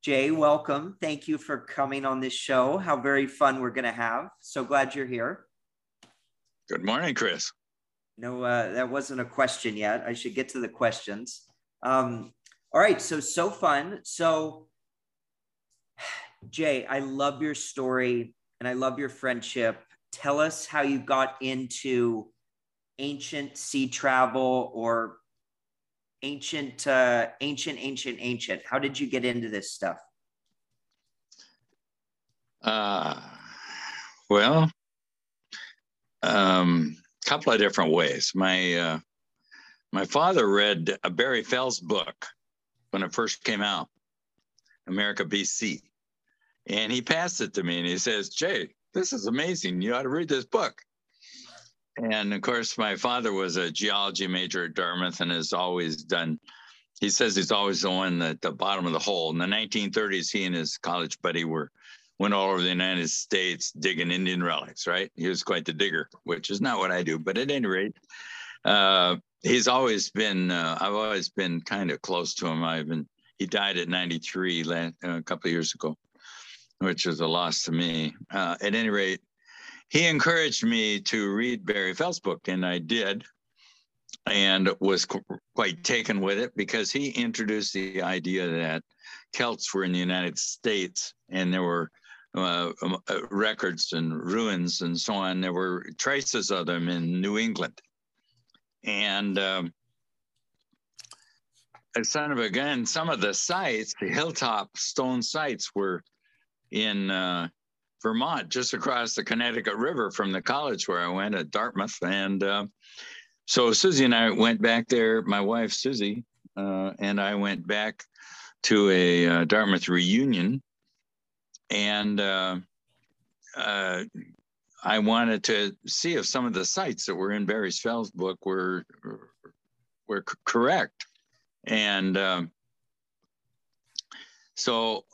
Jay, welcome. Thank you for coming on this show. How very fun we're going to have. So glad you're here. Good morning, Chris. No, uh, that wasn't a question yet. I should get to the questions. Um, all right. So, so fun. So, Jay, I love your story and I love your friendship. Tell us how you got into ancient sea travel or ancient, uh, ancient, ancient, ancient. How did you get into this stuff? Uh, well, a um, couple of different ways. My uh, my father read a Barry Fell's book when it first came out, America BC, and he passed it to me and he says, "Jay, this is amazing. You ought to read this book." And of course, my father was a geology major at Dartmouth and has always done. He says he's always the one at the bottom of the hole. In the 1930s, he and his college buddy were went all over the United States digging Indian relics. Right? He was quite the digger, which is not what I do. But at any rate, uh, he's always been. Uh, I've always been kind of close to him. I've been. He died at 93 uh, a couple of years ago, which was a loss to me. Uh, at any rate, he encouraged me to read Barry Fell's book, and I did, and was qu- quite taken with it because he introduced the idea that Celts were in the United States, and there were uh, um, uh, records and ruins and so on. There were traces of them in New England, and um, son of a gun, some of the sites, the hilltop stone sites, were in uh, Vermont, just across the Connecticut River from the college where I went at Dartmouth. And uh, so Susie and I went back there, my wife, Susie, uh, and I went back to a uh, Dartmouth reunion. And uh, uh, I wanted to see if some of the sites that were in Barry Fell's book were, were correct. And um, so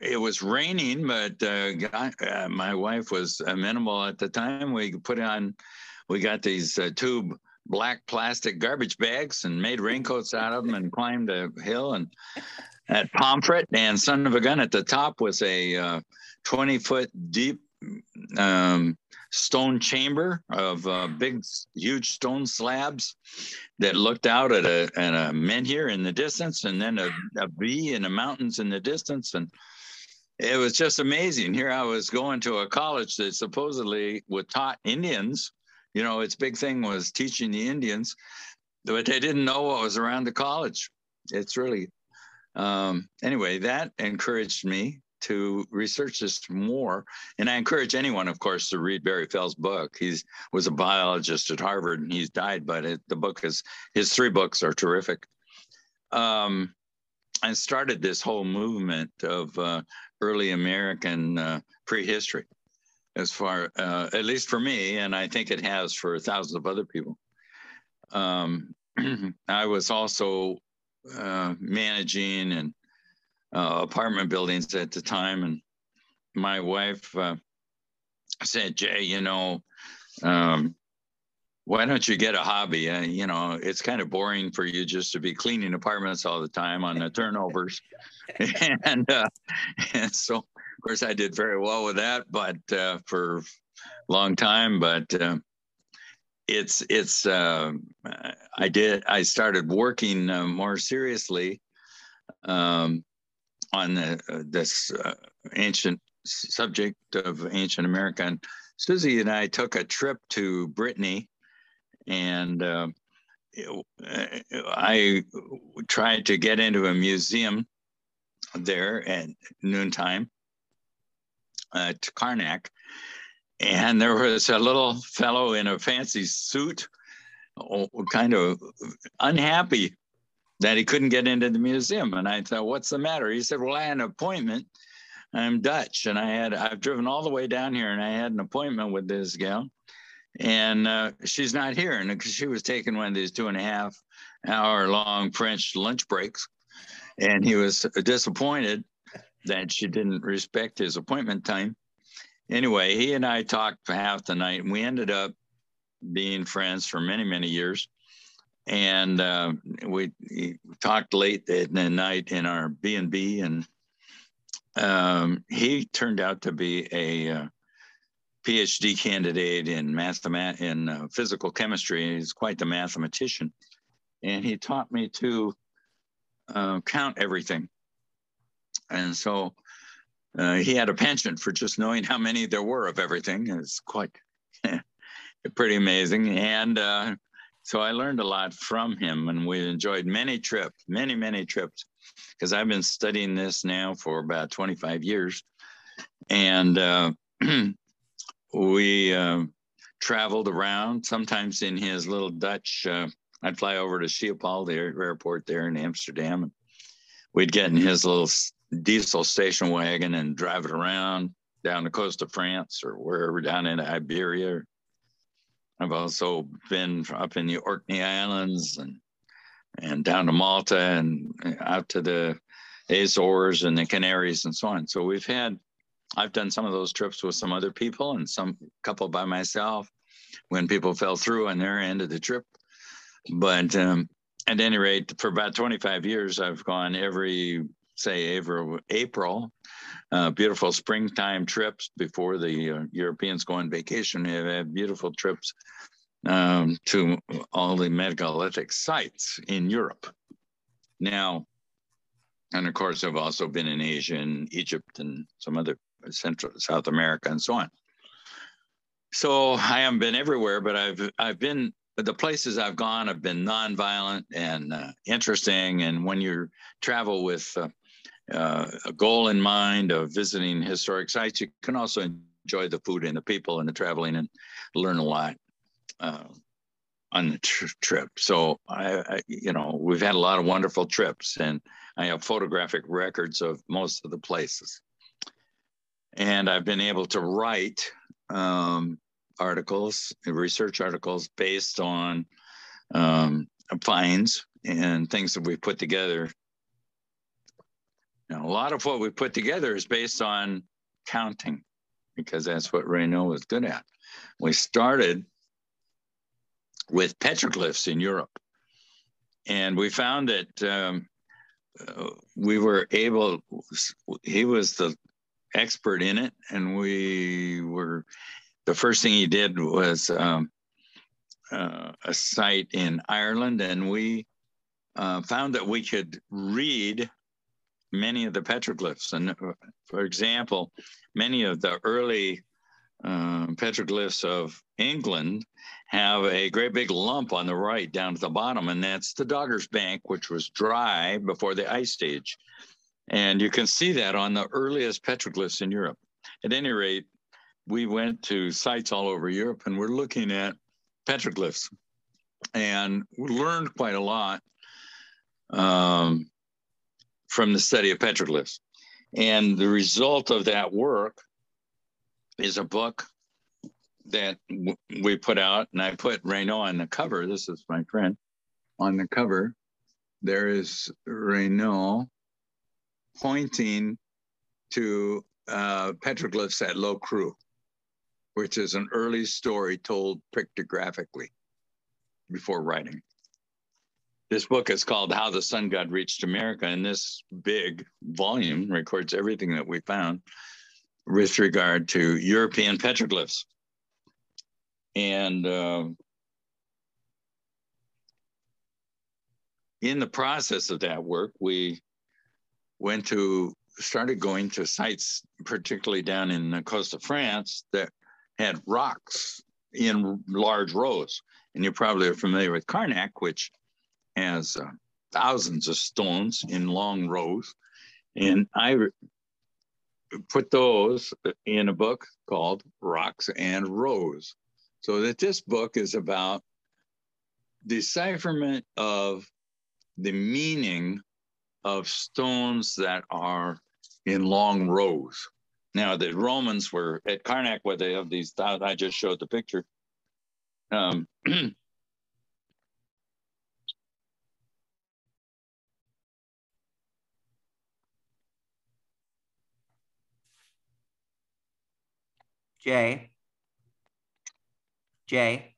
it was raining, but uh, uh, my wife was minimal at the time. We put on, we got these uh, tube black plastic garbage bags and made raincoats out of them and climbed a hill and at Pomfret. And son of a gun, at the top was a uh, 20 foot deep um, stone chamber of uh, big, huge stone slabs that looked out at a, at a menhir in the distance and then a, a bee in the mountains in the distance. And it was just amazing. Here I was going to a college that supposedly would taught Indians. You know, its big thing was teaching the Indians, but they didn't know what was around the college. It's really, um, anyway, that encouraged me to research this more. And I encourage anyone, of course, to read Barry Fell's book. He was a biologist at Harvard and he's died, but it, the book is, his three books are terrific. Um, and started this whole movement of uh, early American uh, prehistory, as far, uh, at least for me, and I think it has for thousands of other people. Um, I was also uh, managing and uh, apartment buildings at the time. And my wife uh, said, Jay, you know, um, why don't you get a hobby? Uh, you know, it's kind of boring for you just to be cleaning apartments all the time on the turnovers. and, uh, and so, of course, I did very well with that, but uh, for a long time. But uh, it's, it's, uh, I did, I started working uh, more seriously um, on the, uh, this uh, ancient subject of ancient America. And Susie and I took a trip to Brittany, and uh, I tried to get into a museum there at noontime at Carnac. And there was a little fellow in a fancy suit, kind of unhappy that he couldn't get into the museum. And I thought, what's the matter? He said, well, I had an appointment. I'm Dutch and I had, I've driven all the way down here and I had an appointment with this gal and uh, she's not here. And because she was taking one of these two and a half hour long French lunch breaks. And he was disappointed that she didn't respect his appointment time. Anyway, he and I talked for half the night and we ended up being friends for many, many years and uh, we, talked late at night in our B and B, and um, he turned out to be a uh, PhD candidate in mathemat in uh, physical chemistry. He's quite the mathematician, and he taught me to uh, count everything. And so uh, he had a penchant for just knowing how many there were of everything. It's quite pretty amazing. And uh, so I learned a lot from him, and we enjoyed many trips, many many trips, because I've been studying this now for about 25 years, and uh, we uh, traveled around. Sometimes in his little Dutch, uh, I'd fly over to Schiphol, the airport there in Amsterdam, and we'd get in his little diesel station wagon and drive it around down the coast of France or wherever down in Iberia I've also been up in the Orkney Islands and and down to Malta and out to the Azores and the Canaries and so on. So we've had, I've done some of those trips with some other people and some couple by myself when people fell through on their end of the trip. But um, at any rate, for about 25 years, I've gone every, say, April, April uh, beautiful springtime trips before the uh, Europeans go on vacation. They have beautiful trips um, to all the megalithic sites in Europe. Now, and of course, I've also been in Asia and Egypt and some other Central South America and so on. So I haven't been everywhere, but I've I've been the places I've gone have been nonviolent and uh, interesting. And when you travel with uh, uh, a goal in mind of visiting historic sites, you can also enjoy the food and the people and the traveling and learn a lot uh, on the tr- trip. So I, I, you know, we've had a lot of wonderful trips, and I have photographic records of most of the places. And I've been able to write um, articles, research articles based on um, finds and things that we've put together now, a lot of what we put together is based on counting because that's what Reinoud was good at. We started with petroglyphs in Europe. And we found that um, uh, we were able, he was the expert in it. And we were, the first thing he did was um, uh, a site in Ireland. And we uh, found that we could read many of the petroglyphs. And uh, for example, many of the early uh, petroglyphs of England have a great big lump on the right down at the bottom, and that's the Dogger's Bank, which was dry before the Ice Age. And you can see that on the earliest petroglyphs in Europe. At any rate, we went to sites all over Europe and we're looking at petroglyphs and we learned quite a lot. Um, from the study of petroglyphs. And the result of that work is a book that w- we put out, and I put Reinoud on the cover. This is my friend on the cover. There is Reinoud pointing to uh, petroglyphs at Loucroux, which is an early story told pictographically before writing. This book is called How the Sun God Reached America, and this big volume records everything that we found with regard to European petroglyphs. And uh, in the process of that work, we went to started going to sites, particularly down in the coast of France, that had rocks in large rows. And you probably are familiar with Carnac, which has uh, thousands of stones in long rows. And I put those in a book called Rocks and Rows. So that this book is about decipherment of the meaning of stones that are in long rows. Now, the Romans were at Carnac, where they have these, I just showed the picture. Um, Jay. Jay.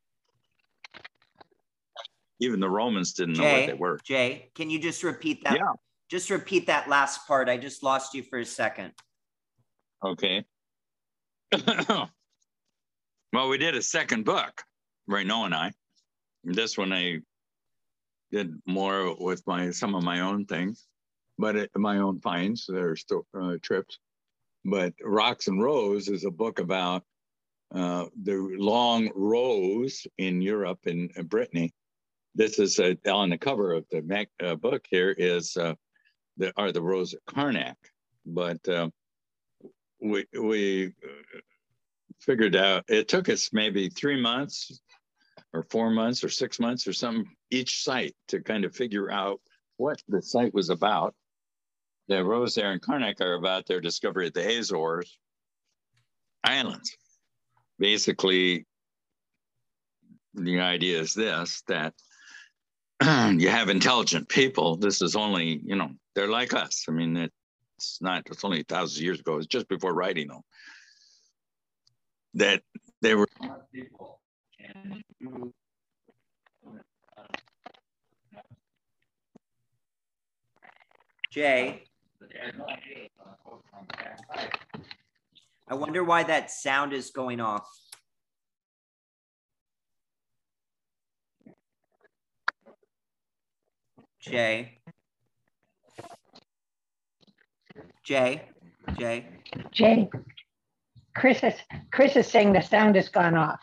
Even the Romans didn't Jay, know what they were. Jay, can you just repeat that? Yeah. Just repeat that last part. I just lost you for a second. Okay. well, we did a second book, Reinoud and I. This one I did more with my some of my own things, but it, my own finds. There's still uh, trips. But Rocks and Rows is a book about uh, the long rows in Europe and Brittany. This is uh, on the cover of the Mac, uh, book. Here is uh, the are the rows at Carnac, but uh, we we uh, figured out it took us maybe three months or four months or six months or something each site to kind of figure out what the site was about. The Rows there in Carnac are about their discovery of the Azores Islands. Basically the idea is this that you have intelligent people. This is only you know they're like us. I mean it's not it's only thousands of years ago. It's just before writing them. That they were people jay I wonder why that sound is going off. Jay. Jay. Jay. Jay. Chris is Chris is saying the sound has gone off.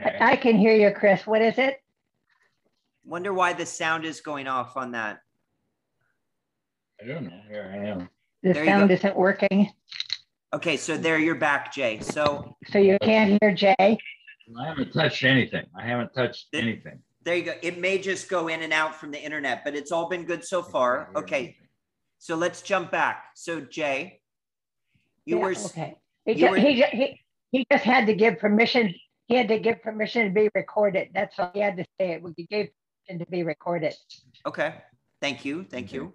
Okay. I can hear you, Chris. What is it? Wonder why the sound is going off on that. I don't know. Here I am. The there sound isn't working. Okay, so there you're back, Jay. So so you can't hear Jay. I haven't touched anything. I haven't touched it, anything. There you go. It may just go in and out from the internet, but it's all been good so far. Okay. So let's jump back. So Jay, you yeah, were okay. He just, were, he, he, he just had to give permission. He had to give permission to be recorded. That's all he had to say. It. He gave permission to be recorded. Okay. Thank you. Thank you.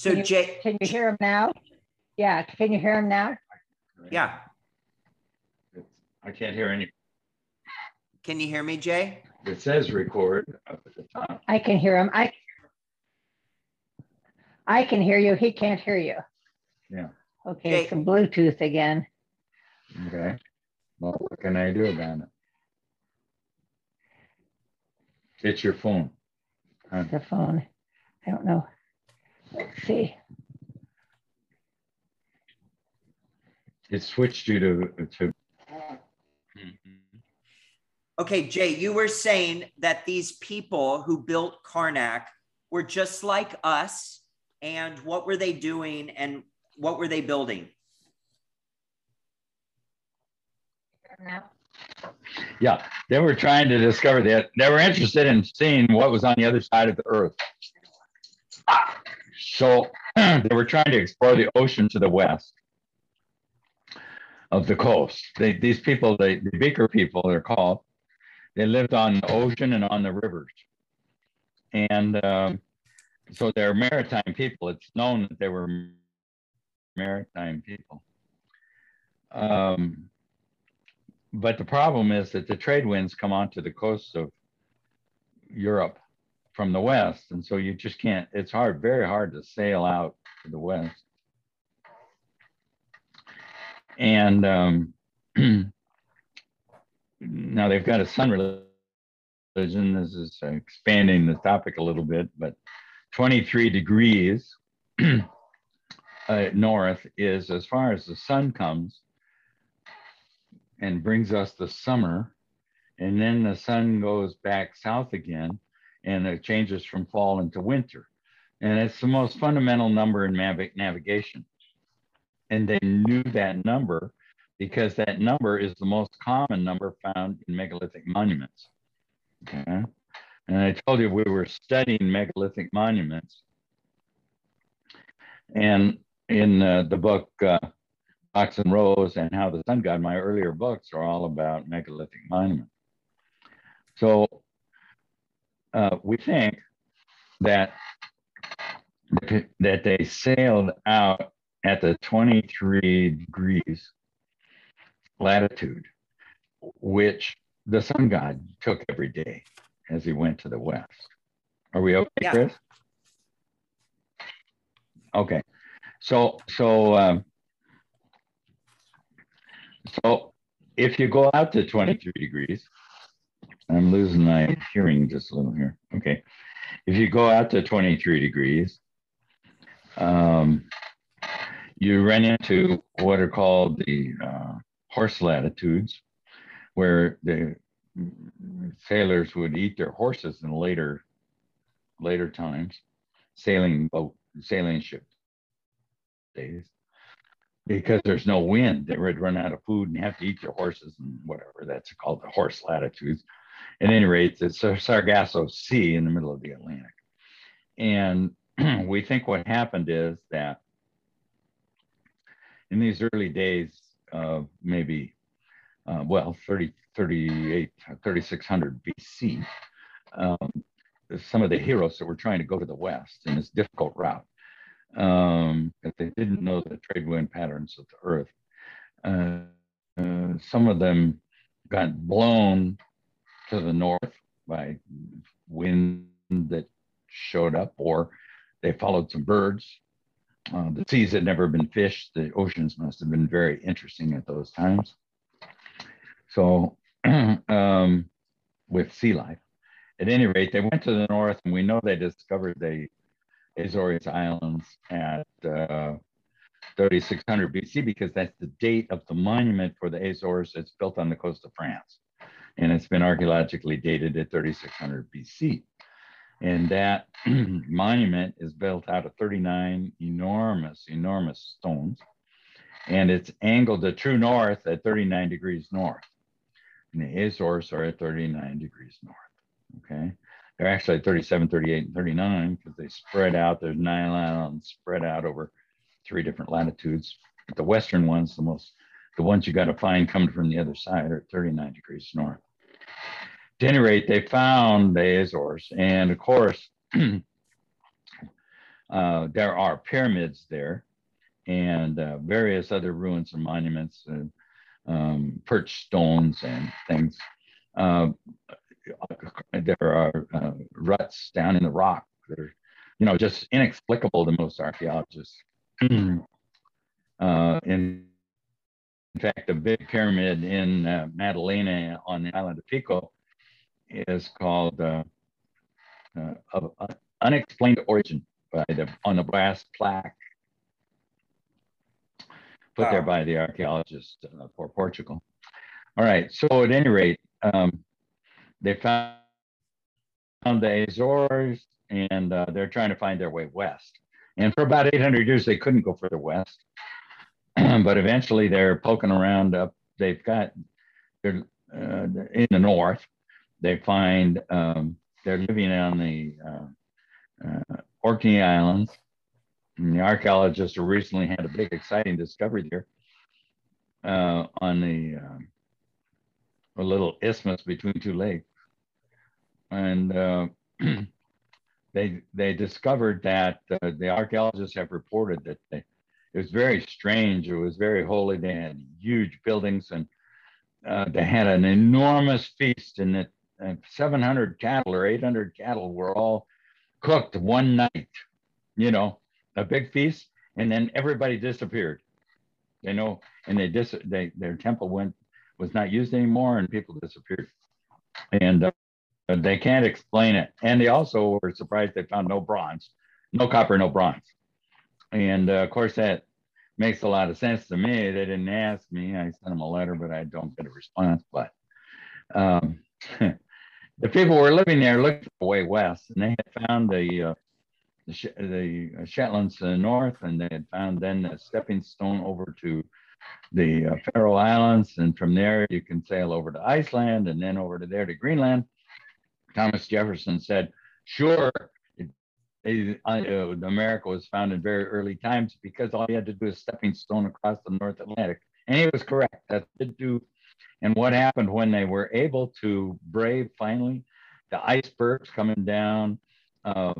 So can you, Jay, can you hear him now? Yeah, can you hear him now? Yeah. I can't hear any. Can you hear me, Jay? It says record up at the top. I can hear him. I I can hear you. He can't hear you. Yeah. Okay, Jay. it's a Bluetooth again. Okay. Well, what can I do about it? It's your phone. The phone. I don't know. Let's see. It switched you to, to mm-hmm. Okay, Jay, you were saying that these people who built Carnac were just like us. And what were they doing and what were they building? Yeah, they were trying to discover that. They were interested in seeing what was on the other side of the earth. So they were trying to explore the ocean to the west of the coast. They, these people, they, the Beaker people, they're called, they lived on the ocean and on the rivers. And um, so they're maritime people. It's known that they were maritime people. Um, but the problem is that the trade winds come onto the coast of Europe from the west. And so you just can't, it's hard, very hard to sail out to the west. And um, now they've got a sun religion. This is expanding the topic a little bit, but 23 degrees uh, north is as far as the sun comes and brings us the summer. And then the sun goes back south again and it changes from fall into winter. And it's the most fundamental number in nav- navigation. And they knew that number because that number is the most common number found in megalithic monuments. Okay. And I told you we were studying megalithic monuments. And in uh, the book uh, Rocks and Rows and How the Sun God, my earlier books are all about megalithic monuments. So uh, we think that that they sailed out at the 23 degrees latitude, which the sun god took every day as he went to the west. Are we okay, yeah. Chris? Okay. So, so, um, so if you go out to 23 degrees, I'm losing my hearing just a little here. Okay. If you go out to 23 degrees, um, you run into what are called the uh, horse latitudes, where the sailors would eat their horses in later later times, sailing boat, sailing ship days, because there's no wind. They would run out of food and have to eat their horses and whatever. That's called the horse latitudes. At any rate, it's Sargasso Sea in the middle of the Atlantic. And we think what happened is that in these early days, uh, maybe, uh, well, 30, 38, 3600 BC, um, some of the heroes that were trying to go to the west in this difficult route, um, they didn't know the trade wind patterns of the earth. Uh, uh, some of them got blown to the north by wind that showed up, or they followed some birds. Uh, the seas had never been fished. The oceans must have been very interesting at those times. So, um, with sea life. At any rate, they went to the north, and we know they discovered the Azores Islands at uh, 3600 BC because that's the date of the monument for the Azores that's built on the coast of France. And it's been archaeologically dated at 3600 BC. And that monument is built out of 39 enormous, enormous stones. And it's angled to true north at 39 degrees north. And the Azores are at 39 degrees north. Okay. They're actually 37, 38, and 39 because they spread out. There's nine islands spread out over three different latitudes. But the western ones, the most, the ones you got to find coming from the other side, are at 39 degrees north. At any rate, they found the Azores, and of course, uh, there are pyramids there and uh, various other ruins and monuments, and um, perch stones and things. Uh, there are uh, ruts down in the rock that are, you know, just inexplicable to most archaeologists. uh, in, in fact, the big pyramid in uh, Madalena on the island of Pico is called uh, uh, of unexplained origin by the on a brass plaque put wow. there by the archaeologist uh, for Portugal. All right, so at any rate, um, they found the Azores and uh, they're trying to find their way west. And for about 800 years, they couldn't go further west. but eventually they're poking around up. They've got, they're uh, in the north. They find um, they're living on the uh, uh, Orkney Islands. And the archaeologists recently had a big, exciting discovery there uh, on the um, a little isthmus between two lakes and uh, they they discovered that uh, the archaeologists have reported that they, it was very strange. It was very holy. They had huge buildings and uh, they had an enormous feast, and 700 cattle or 800 cattle were all cooked one night. You know, a big feast, and then everybody disappeared. You know, and they dis they their temple went was not used anymore, and people disappeared. And uh, they can't explain it. And they also were surprised they found no bronze, no copper, no bronze. And uh, of course, that makes a lot of sense to me. They didn't ask me. I sent them a letter, but I don't get a response. But um, the people were living there looked way west, and they had found the uh, the, Sh- the Shetlands uh, north, and they had found then a stepping stone over to the uh, Faroe Islands, and from there you can sail over to Iceland, and then over to there to Greenland. Thomas Jefferson said, sure, uh, America was found in very early times because all you had to do is stepping stone across the North Atlantic. And he was correct. That did do. And what happened when they were able to brave finally the icebergs coming down uh,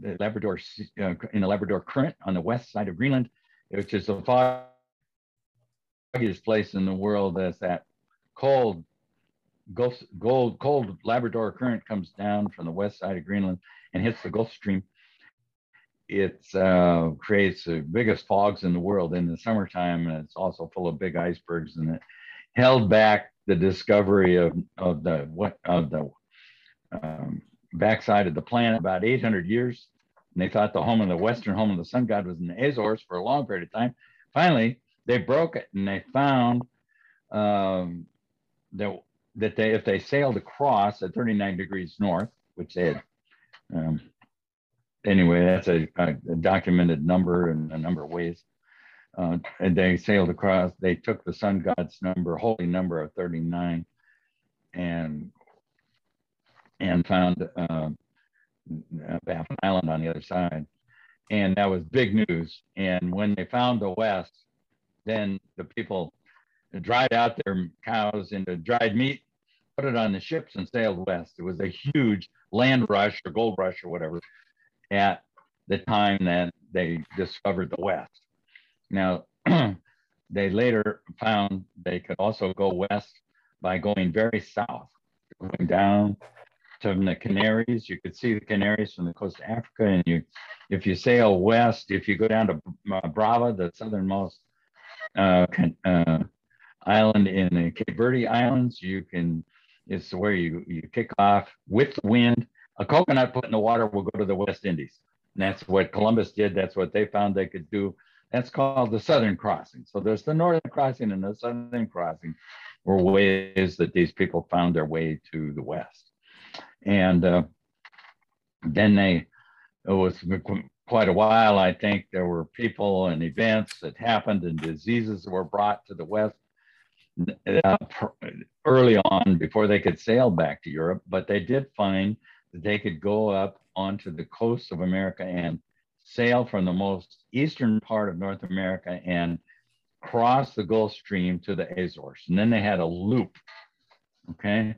the Labrador uh, in the Labrador Current on the west side of Greenland, which is the foggiest place in the world. As that cold Gulf, gold, cold Labrador current comes down from the west side of Greenland and hits the Gulf Stream. it uh, creates the biggest fogs in the world in the summertime, and it's also full of big icebergs, and it held back the discovery of, of the what of the um, backside of the planet about 800 years. And they thought the home of the western home of the sun god was in the Azores for a long period of time. Finally, they broke it and they found um, that that they if they sailed across at 39 degrees north, which they had. Um, anyway, that's a, a, documented number in a number of ways. Uh, and they sailed across. They took the sun god's number, holy number of 39, and and found uh, Baffin Island on the other side. And that was big news. And when they found the West, then the people dried out their cows into dried meat, put it on the ships, and sailed west. It was a huge land rush or gold rush or whatever at the time that they discovered the West. Now, they later found they could also go west by going very south, going down to the Canaries. You could see the Canaries from the coast of Africa, and you, if you sail west, if you go down to uh, Brava, the southernmost uh, uh, island in the Cape Verde Islands, you can. It's where you you kick off with the wind. A coconut put in the water will go to the West Indies. And that's what Columbus did. That's what they found they could do. That's called the Southern Crossing. So there's the Northern Crossing and the Southern Crossing were ways that these people found their way to the West. And uh, then they, it was quite a while, I think there were people and events that happened and diseases were brought to the West uh, early on before they could sail back to Europe, but they did find that they could go up onto the coast of America and sail from the most eastern part of North America and cross the Gulf Stream to the Azores. And then they had a loop, okay,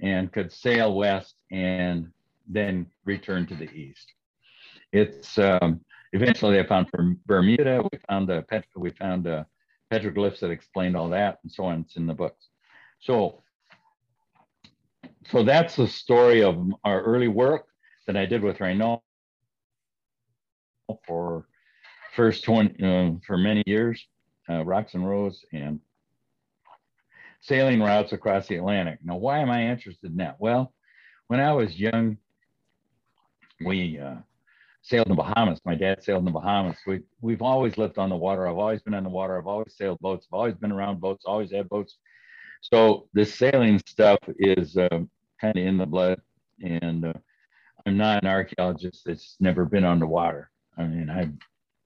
and could sail west and then return to the east. It's um, eventually they found Bermuda. We found a pet, we found a petroglyphs that explained all that and so on. It's in the books. So, so that's the story of our early work that I did with Reinoud for first 20 uh, for many years, uh, Rocks and Rows and sailing routes across the Atlantic. Now, why am I interested in that? Well, when I was young, we uh, sailed in the Bahamas. My dad sailed in the Bahamas. We we've always lived on the water. I've always been on the water. I've always sailed boats. I've always been around boats. Always had boats. So this sailing stuff is uh, kind of in the blood. And uh, I'm not an archaeologist that's never been on the water. I mean, I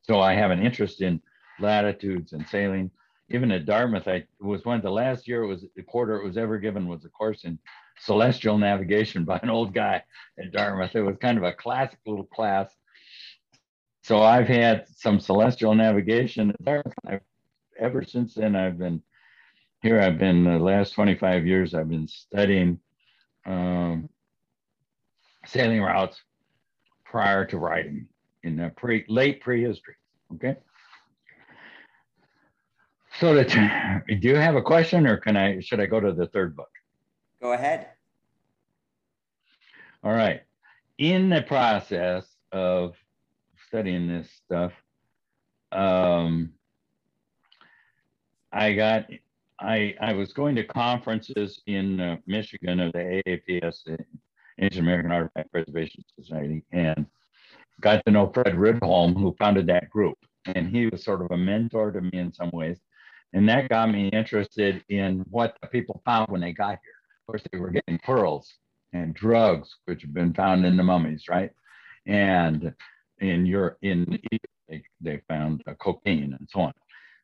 so I have an interest in latitudes and sailing. Even at Dartmouth, I was one of the last year it was the quarter it was ever given was a course in celestial navigation by an old guy at Dartmouth. It was kind of a classic little class. So I've had some celestial navigation at Dartmouth. I've, ever since then, I've been here. I've been the last 25 years. I've been studying um, sailing routes prior to writing in the pre late prehistory. Okay. So that, do you have a question, or can I? Should I go to the third book? Go ahead. All right. In the process of studying this stuff, um, I got I I was going to conferences in uh, Michigan of the AAPS, the Ancient American Artifact Preservation Society, and got to know Fred Rydholm, who founded that group. And he was sort of a mentor to me in some ways. And that got me interested in what the people found when they got here. Of course, they were getting pearls and drugs, which have been found in the mummies, right? And in your in they, they found cocaine and so on.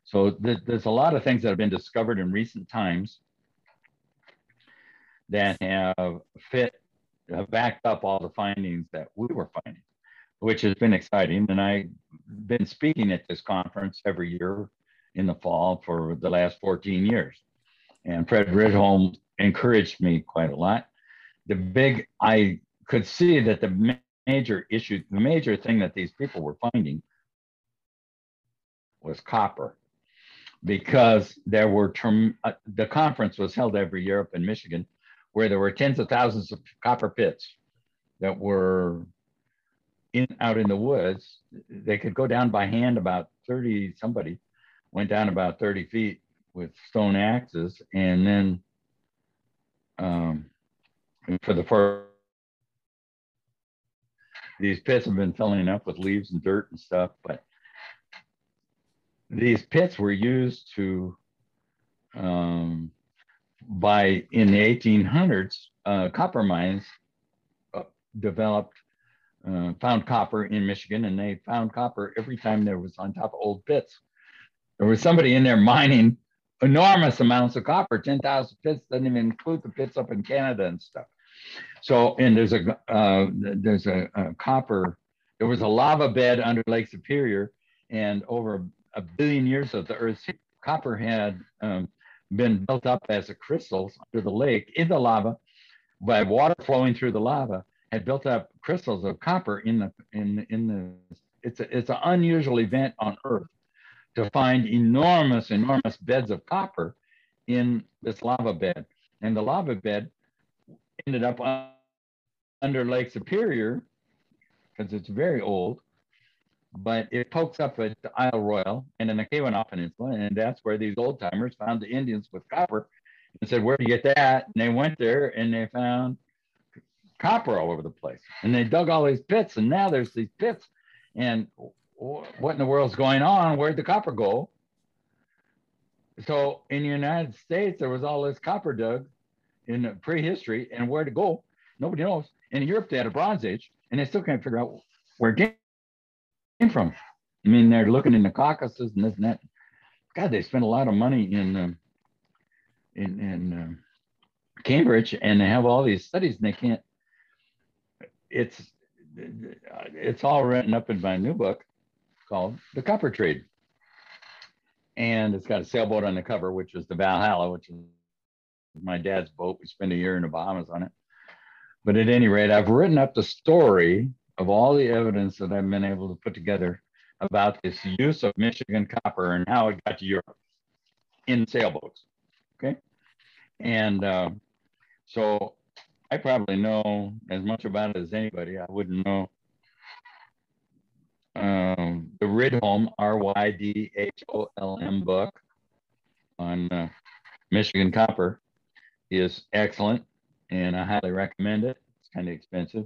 So th- there's a lot of things that have been discovered in recent times that have fit, have backed up all the findings that we were finding which has been exciting. And I've been speaking at this conference every year in the fall for the last 14 years. And Fred Rydholm encouraged me quite a lot. The big, I could see that the major issue, the major thing that these people were finding was copper because there were term, uh, the conference was held every year up in Michigan where there were tens of thousands of copper pits that were in out in the woods. They could go down by hand about 30, somebody went down about 30 feet with stone axes. And then um, for the first, these pits have been filling up with leaves and dirt and stuff, but these pits were used to um, by in the 1800s uh, copper mines uh, developed uh, found copper in michigan and they found copper every time there was on top of old pits. There was somebody in there mining enormous amounts of copper 10000 pits doesn't even include the pits up in canada and stuff. So and there's a uh, there's a, a copper there was a lava bed under lake superior and over a billion years of the Earth's copper had um, been built up as a crystals under the lake in the lava by water flowing through the lava had built up crystals of copper in the in in the it's a, it's an unusual event on Earth to find enormous enormous beds of copper in this lava bed and the lava bed ended up under Lake Superior because it's very old but it pokes up at Isle Royale and in the Keweenaw Peninsula, and that's where these old timers found the Indians with copper and said, Where do you get that? And they went there and they found copper all over the place. And they dug all these pits, and now there's these pits. And what in the world's going on? Where'd the copper go? So in the United States, there was all this copper dug in prehistory, and where to go? Nobody knows. In Europe, they had a Bronze Age, and they still can't figure out where it came from. I mean, they're looking in the Caucasus and this and that. God, they spend a lot of money in um, in, in um, Cambridge, and they have all these studies, and they can't. It's it's all written up in my new book called The Copper Trade, and it's got a sailboat on the cover, which is the Valhalla, which is my dad's boat. We spent a year in the Bahamas on it. But at any rate, I've written up the story of all the evidence that I've been able to put together about this use of Michigan copper and how it got to Europe in sailboats. Okay. And uh, so I probably know as much about it as anybody. I wouldn't know. Um, the Rydholm, R Y D H O L M book on uh, Michigan copper is excellent and I highly recommend it. It's kind of expensive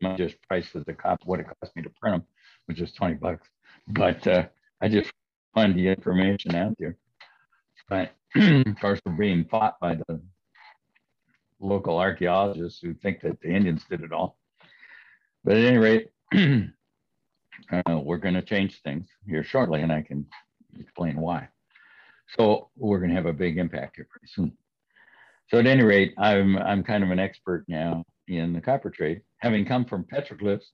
not just price of the cop what it cost me to print them, which is 20 bucks. But uh, I just find the information out there. But of course, we're being fought by the local archaeologists who think that the Indians did it all. But at any rate, uh, we're going to change things here shortly, and I can explain why. So we're going to have a big impact here pretty soon. So at any rate, I'm I'm kind of an expert now in the copper trade, having come from petroglyphs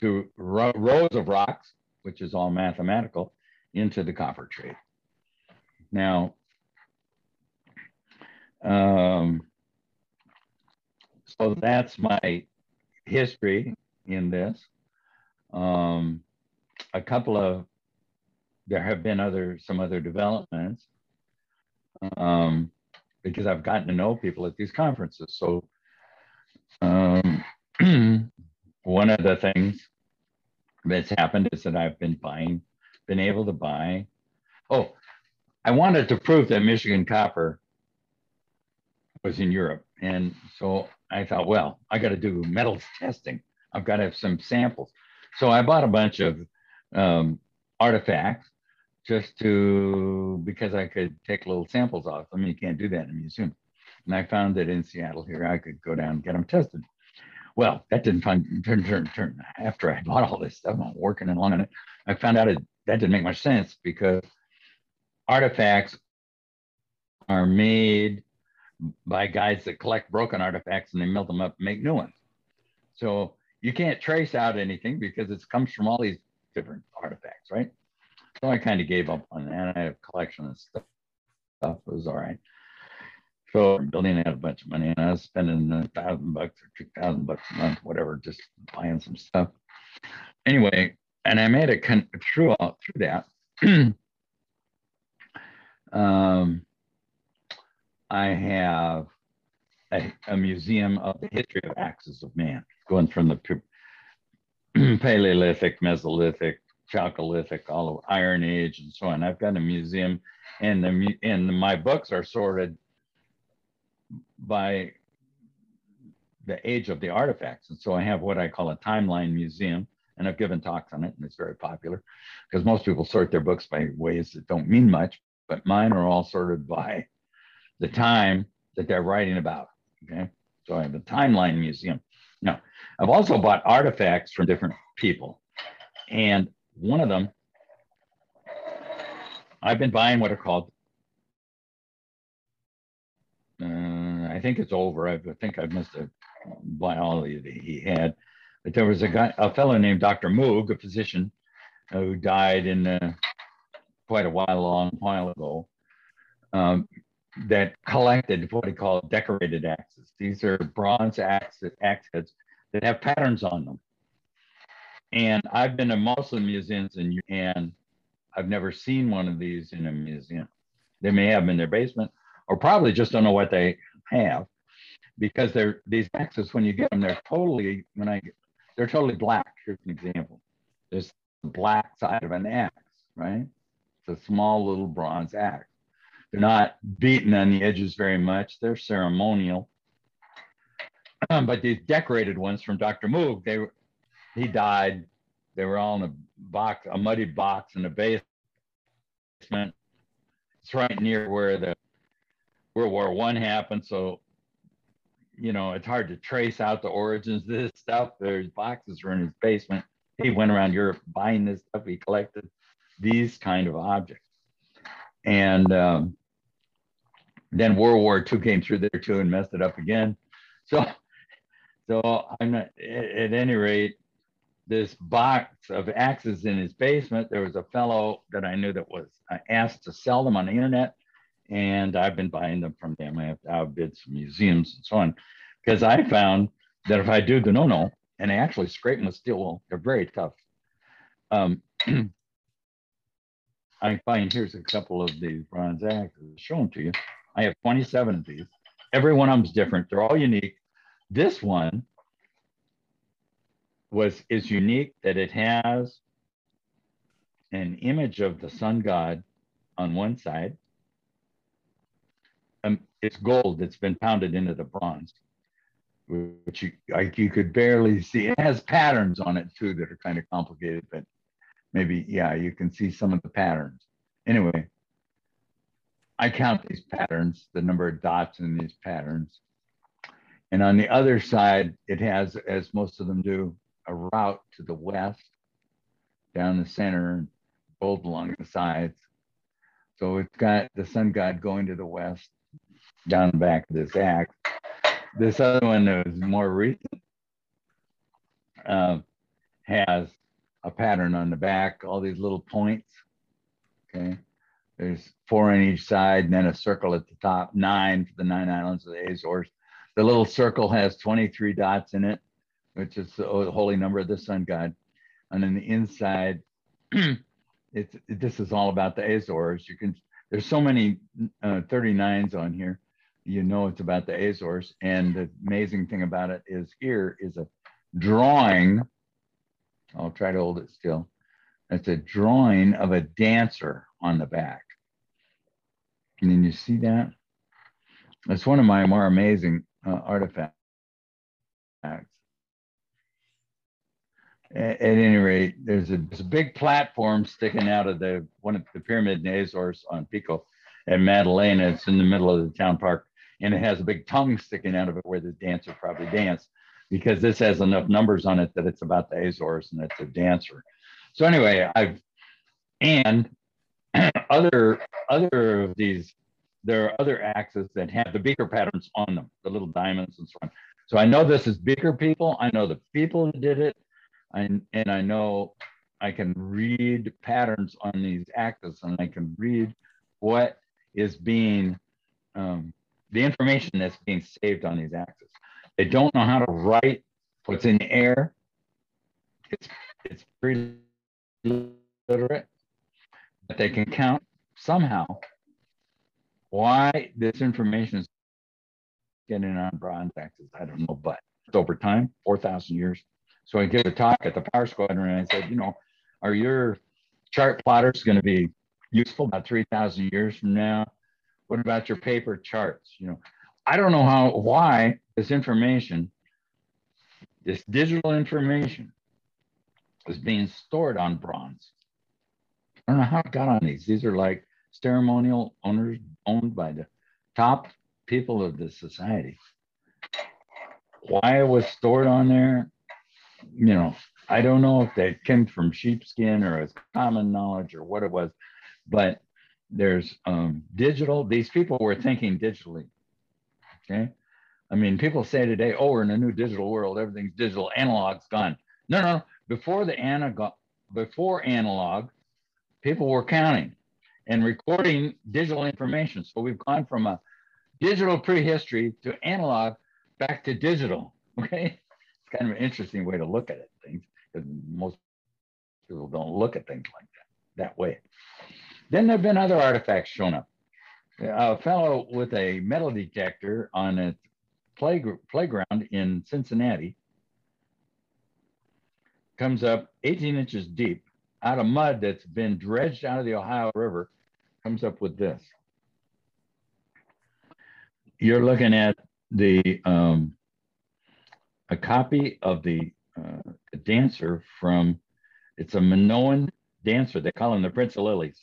to ro- rows of rocks, which is all mathematical, into the copper trade. Now, um, so that's my history in this. Um, a couple of there have been other some other developments um, because I've gotten to know people at these conferences. So um, one of the things that's happened is that I've been buying, been able to buy. Oh, I wanted to prove that Michigan copper was in Europe. And so I thought, well, I got to do metals testing. I've got to have some samples. So I bought a bunch of um, artifacts just to, because I could take little samples off them. I mean, you can't do that in a museum. And I found that in Seattle here, I could go down and get them tested. Well, that didn't find turn, turn, turn. After I bought all this stuff, I'm working along on it. I found out it, that didn't make much sense because artifacts are made by guys that collect broken artifacts and they melt them up and make new ones. So you can't trace out anything because it comes from all these different artifacts, right? So I kind of gave up on that. I had a collection of stuff. It was all right. So building out a bunch of money and I was spending a thousand bucks or two thousand bucks a month, whatever, just buying some stuff. Anyway, and I made it con- through all through that. um, I have a, a, museum of the history of axes of man, going from the Paleolithic, Mesolithic, Chalcolithic, all of Iron Age, and so on. I've got a museum, and the and my books are sorted by the age of the artifacts. And so I have what I call a timeline museum, and I've given talks on it, and it's very popular because most people sort their books by ways that don't mean much, but mine are all sorted by the time that they're writing about. Okay. So I have a timeline museum. Now, I've also bought artifacts from different people. And one of them, I've been buying what are called, uh, I think it's over. I think I've must missed a biology that he had. But there was a guy, a fellow named Dr. Moog, a physician, who died in uh, quite a while, long while ago. Um, that collected what he called decorated axes. These are bronze axe, axe heads that have patterns on them. And I've been to most of the museums in and I've never seen one of these in a museum. They may have them in their basement or probably just don't know what they have because they're these axes when you get them they're totally when I they're totally black. Here's an example. There's the black side of an axe, right? It's a small little bronze axe. They're not beaten on the edges very much. They're ceremonial. Um, but these decorated ones from Dr. Moog, they were, he died. They were all in a box, a muddy box in the basement. It's right near where the World War One happened. So, you know, it's hard to trace out the origins of this stuff. There's boxes are in his basement. He went around Europe buying this stuff. He collected these kind of objects. And um, then World War II came through there too and messed it up again. So, so I'm not, at any rate, this box of axes in his basement. There was a fellow that I knew that was uh, asked to sell them on the internet, and I've been buying them from them. I have outbid some museums and so on, because I found that if I do the no-no and I actually scrape them with steel they're very tough. Um, I find here's a couple of these bronze axes. I'll show them to you. I have 27 of these. Every one of them is different. They're all unique. This one was is unique that it has an image of the sun god on one side. Um, it's gold that's been pounded into the bronze, which you, like you could barely see. It has patterns on it too that are kind of complicated, but maybe, yeah, you can see some of the patterns. Anyway, I count these patterns, the number of dots in these patterns. And on the other side, it has, as most of them do, a route to the west, down the center, both along the sides. So it's got the sun god going to the west, down the back of this axe. This other one that was more recent uh, has a pattern on the back, all these little points. Okay. There's four on each side, and then a circle at the top, nine for the nine islands of the Azores. The little circle has 23 dots in it, which is the holy number of the sun god. And then the inside, it's this is all about the Azores. You can there's so many uh, 39s on here. You know it's about the Azores. And the amazing thing about it is here is a drawing I'll try to hold it still. That's a drawing of a dancer on the back. Can you see that? That's one of my more amazing uh, artifacts. At, at, any rate, there's a, there's a, big platform sticking out of the one of the pyramid Azores on Pico and Madalena. It's in the middle of the town park, and it has a big tongue sticking out of it where the dancer probably danced because this has enough numbers on it that it's about the Azores and it's a dancer. So anyway, I've and other other of these, there are other axes that have the beaker patterns on them, the little diamonds and so on. So I know this is beaker people. I know the people that did it, and and I know I can read patterns on these axes, and I can read what is being um, the information that's being saved on these axes. They don't know how to write what's in the air. It's, it's pretty literate, but they can count somehow why this information is getting on bronze axes. I don't know, but it's over time, 4,000 years. So I gave a talk at the Power Squadron and I said, you know, are your chart plotters going to be useful about 3,000 years from now? What about your paper charts? You know, I don't know how, why this information, this digital information is being stored on bronze. I don't know how it got on these. These are like ceremonial owners owned by the top people of the society. Why it was stored on there, you know, I don't know if they came from sheepskin or as common knowledge or what it was, but there's um, digital. These people were thinking digitally. Okay. I mean, people say today, oh, we're in a new digital world. Everything's digital. Analog's gone. No, no. Before the analog, before analog, people were counting and recording digital information. So we've gone from a digital prehistory to analog back to digital. Okay. It's kind of an interesting way to look at it, things, because most people don't look at things like that, that way. Then there have been other artifacts shown up. A fellow with a metal detector on a play, playground in Cincinnati comes up 18 inches deep out of mud that's been dredged out of the Ohio River, comes up with this you're looking at the um, a copy of the uh, dancer from it's a Minoan dancer. They call him the Prince of Lilies.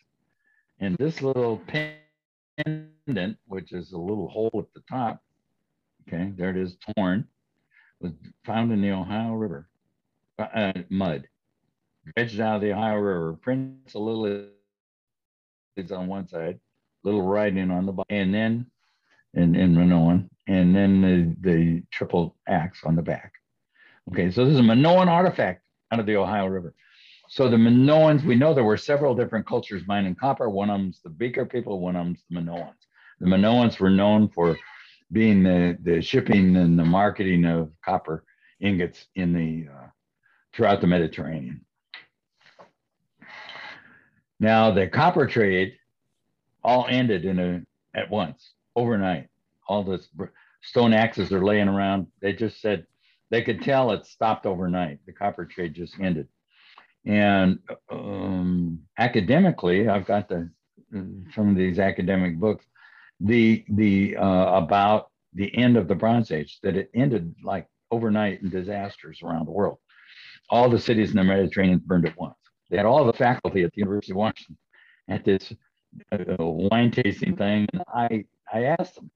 And this little pendant, which is a little hole at the top, okay, there it is, torn, was found in the Ohio River, uh, uh mud, dredged out of the Ohio River. Prince of Lilies is on one side, little writing on the bottom, and then in, in Minoan, and then the, the triple axe on the back. Okay, so this is a Minoan artifact out of the Ohio River. So the Minoans, we know there were several different cultures mining copper. One of them's the Beaker people, one of them's the Minoans. The Minoans were known for being the, the shipping and the marketing of copper ingots in the uh, throughout the Mediterranean. Now the copper trade all ended in a at once overnight. All the stone axes are laying around. They just said they could tell it stopped overnight. The copper trade just ended. And um, academically, I've got the some of these academic books, the the uh, about the end of the Bronze Age that it ended like overnight in disasters around the world. All the cities in the Mediterranean burned at once. They had all the faculty at the University of Washington at this uh, wine tasting thing, and I I asked them.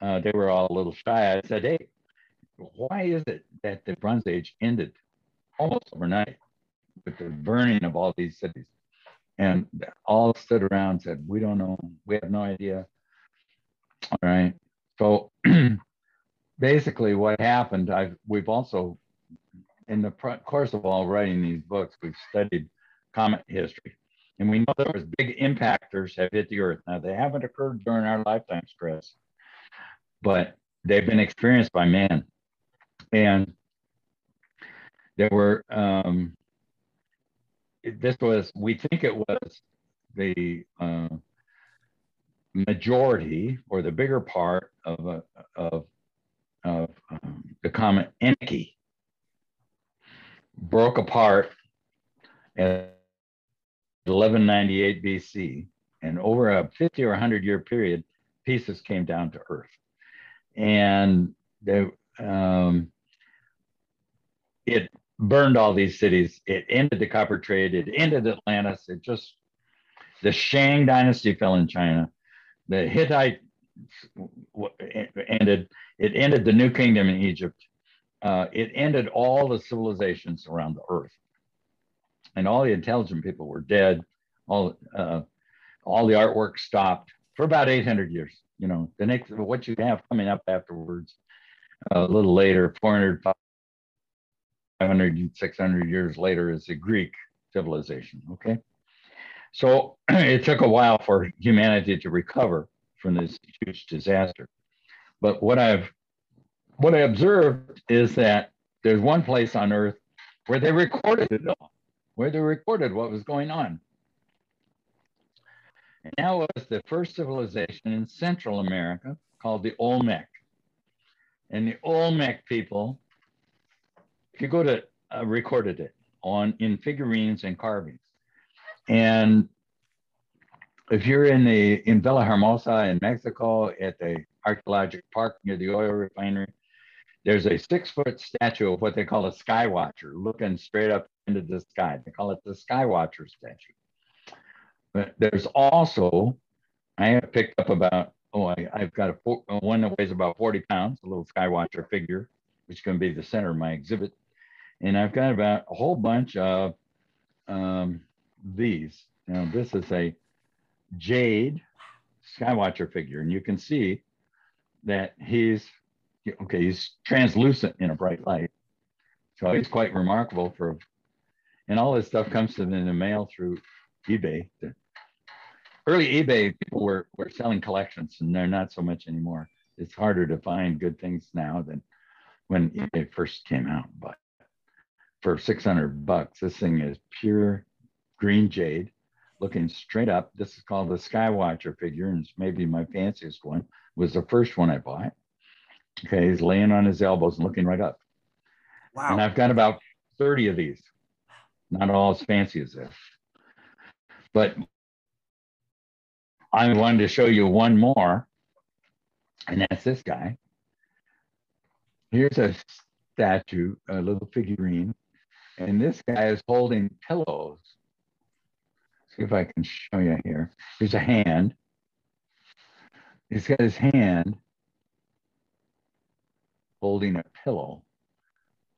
Uh, they were all a little shy. I said, "Hey, why is it that the Bronze Age ended almost overnight with the burning of all these cities?" And all stood around and said, "We don't know. We have no idea." All right. So basically, what happened? I've we've also, in the course of all writing these books, we've studied comet history. And we know there was big impactors have hit the earth. Now they haven't occurred during our lifetimes, Chris, but they've been experienced by man. And there were um, this was we think it was the uh, majority or the bigger part of a, of of um, the common Encke broke apart and 1198 BC, and over a 50 or 100 year period, pieces came down to Earth. And they, um, it burned all these cities. It ended the copper trade. It ended Atlantis. It just, the Shang dynasty fell in China. The Hittite ended. It ended the New Kingdom in Egypt. Uh, it ended all the civilizations around the earth and all the intelligent people were dead. All uh, all the artwork stopped for about 800 years. You know, the next what you have coming up afterwards, a little later, 400, 500, 600 years later, is the Greek civilization. Okay, so it took a while for humanity to recover from this huge disaster. But what I've what I observed is that there's one place on Earth where they recorded it all where they recorded what was going on. And that was the first civilization in Central America called the Olmec. And the Olmec people if you go to uh, recorded it on in figurines and carvings, and if you're in the in Villahermosa in Mexico at the archaeological park near the oil refinery, there's a six foot statue of what they call a sky watcher looking straight up into the sky. They call it the sky watcher statue. But there's also, I have picked up about, oh, I, have got a four, one that weighs about 40 pounds, a little sky watcher figure, which is going to be the center of my exhibit. And I've got about a whole bunch of um, these. Now, this is a jade skywatcher figure, and you can see that he's okay, he's translucent in a bright light. So he's quite remarkable for, and all this stuff comes to them in the mail through eBay. Early eBay people were, were selling collections and they're not so much anymore. It's harder to find good things now than when eBay first came out. But for 600 bucks, this thing is pure green jade looking straight up. This is called the Skywatcher figure, and it's maybe my fanciest one. Was the first one I bought. Okay, he's laying on his elbows and looking right up. Wow. And I've got about 30 of these. Not all as fancy as this. But I wanted to show you one more, and that's this guy. Here's a statue, a little figurine, and this guy is holding pillows. See if I can show you here. Here's a hand. He's got his hand holding a pillow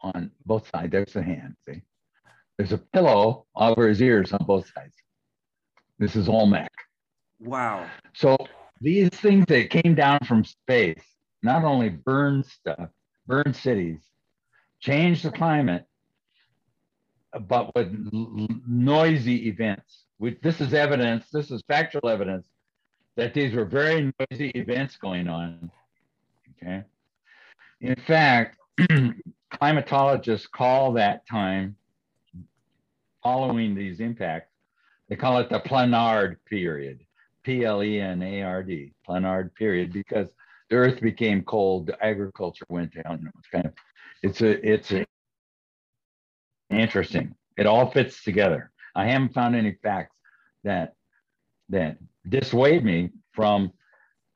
on both sides. There's the hand, see? There's a pillow over his ears on both sides. This is Olmec. Wow. So these things that came down from space not only burned stuff, burned cities, changed the climate, but with noisy events. This is evidence, this is factual evidence that these were very noisy events going on. Okay. In fact, climatologists call that time following these impacts, they call it the Plenard period, P L E N A R D, Plenard period, because the earth became cold, agriculture went down. It's kind of, it's a, it's a, interesting. It all fits together. I haven't found any facts that that dissuade me from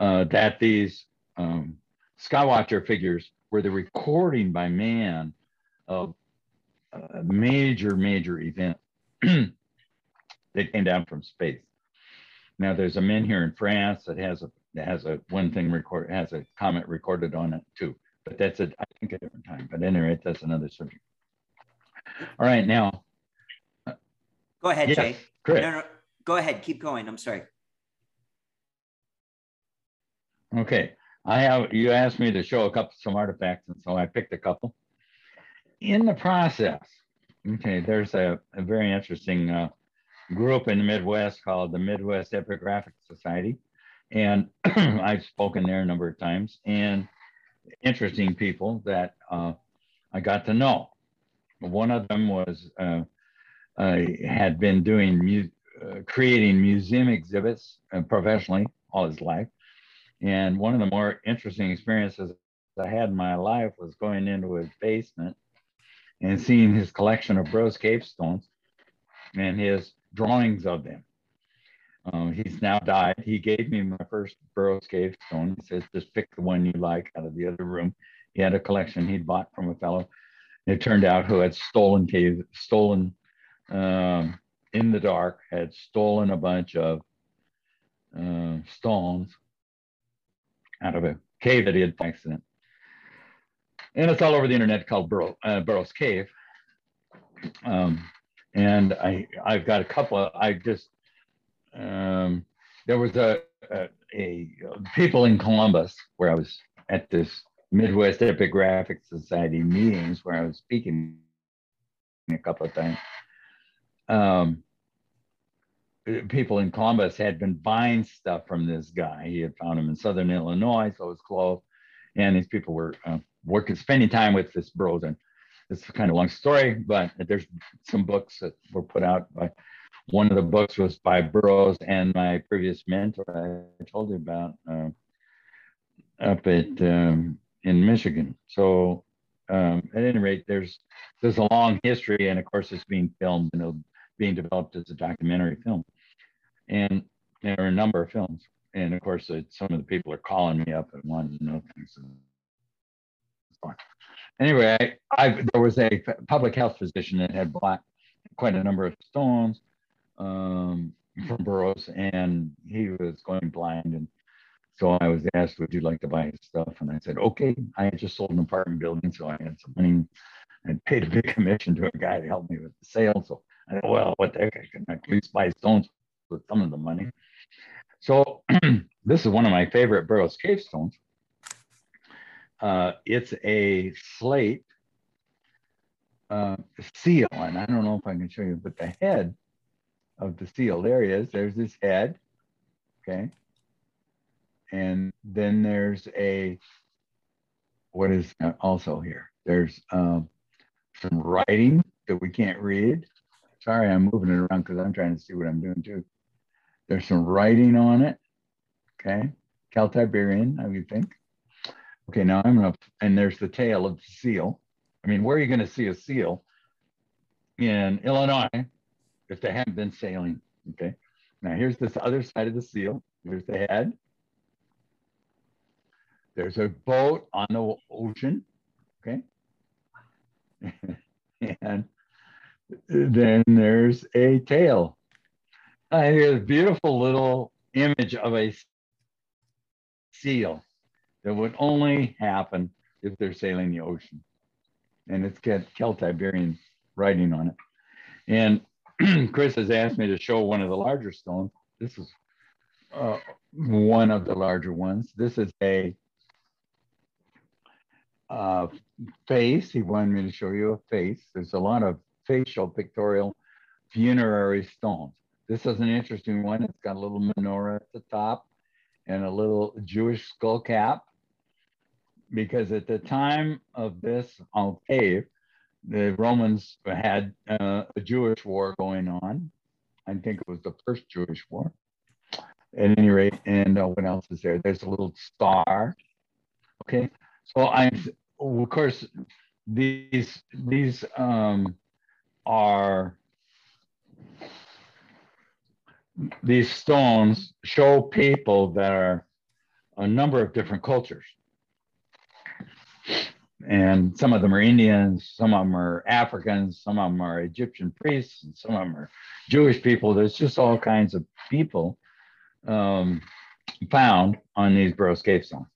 uh, that these um, Skywatcher figures were the recording by man of a major, major event that came down from space. Now there's a min here in France that has a that has a one thing record has a comment recorded on it too. But that's a I think a different time. But anyway, that's another subject. All right, now. Go ahead, yes, Jay. Chris. No, no, go ahead. Keep going. I'm sorry. Okay. I have you asked me to show a couple some artifacts, and so I picked a couple. In the process, okay, there's a, a very interesting uh, group in the Midwest called the Midwest Epigraphic Society, and I've spoken there a number of times, and interesting people that uh, I got to know. One of them was uh, had been doing mu- uh, creating museum exhibits uh, professionally all his life and one of the more interesting experiences I had in my life was going into his basement and seeing his collection of Burrows cave stones and his drawings of them. Um, he's now died. He gave me my first Burrows cave stone. He says, just pick the one you like out of the other room. He had a collection he'd bought from a fellow. It turned out who had stolen cave, stolen um, in the dark, had stolen a bunch of uh, stones out of a cave that he had by accident. And it's all over the internet called Burrow, uh, Cave. Um, and I, I've got a couple of, I just, um, there was a, a, a, people in Columbus where I was at this Midwest Epigraphic Society meetings where I was speaking a couple of times. Um, people in Columbus had been buying stuff from this guy. He had found him in Southern Illinois, so it was close. And these people were uh, working, spending time with this bros. And it's kind of long story, but there's some books that were put out by one of the books was by Burrows and my previous mentor I told you about uh, up at um, in Michigan. So um, at any rate, there's there's a long history, and of course, it's being filmed and being developed as a documentary film. And there are a number of films, and of course, uh, some of the people are calling me up and wanting to know things. Anyway, I, I, there was a public health physician that had bought quite a number of stones um, from Burrows, and he was going blind, and so I was asked, would you like to buy his stuff? And I said, okay. I had just sold an apartment building, so I had some money. and paid a big commission to a guy to help me with the sale. So I thought, well, what the heck, I can at least buy stones with some of the money. So this is one of my favorite Burrows cave stones. Uh, it's a slate uh, seal, and I don't know if I can show you, but the head of the seal, there he is. There's his head. Okay. And then there's a, what is also here? There's um, some writing that we can't read. Sorry, I'm moving it around because I'm trying to see what I'm doing too. There's some writing on it. Okay. Celtiberian, I would think. Okay, now I'm gonna, and there's the tail of the seal. I mean, where are you gonna see a seal in Illinois if they haven't been sailing? Okay. Now here's this other side of the seal. Here's the head. There's a boat on the ocean, okay? and then there's a tail. I hear a beautiful little image of a seal that would only happen if they're sailing the ocean. And it's got Celtiberian writing on it. And Chris has asked me to show one of the larger stones. This is uh, one of the larger ones. This is a uh, face. He wanted me to show you a face. There's a lot of facial pictorial funerary stones. This is an interesting one. It's got a little menorah at the top and a little Jewish skull cap. Because at the time of this cave, the Romans had uh, a Jewish war going on. I think it was the first Jewish war. At any rate, and uh, what else is there? There's a little star. Okay, so I'm, of course, these these um, are these stones show people that are a number of different cultures. And some of them are Indians, some of them are Africans, some of them are Egyptian priests, and some of them are Jewish people. There's just all kinds of people um, found on these Burrows Cave stones.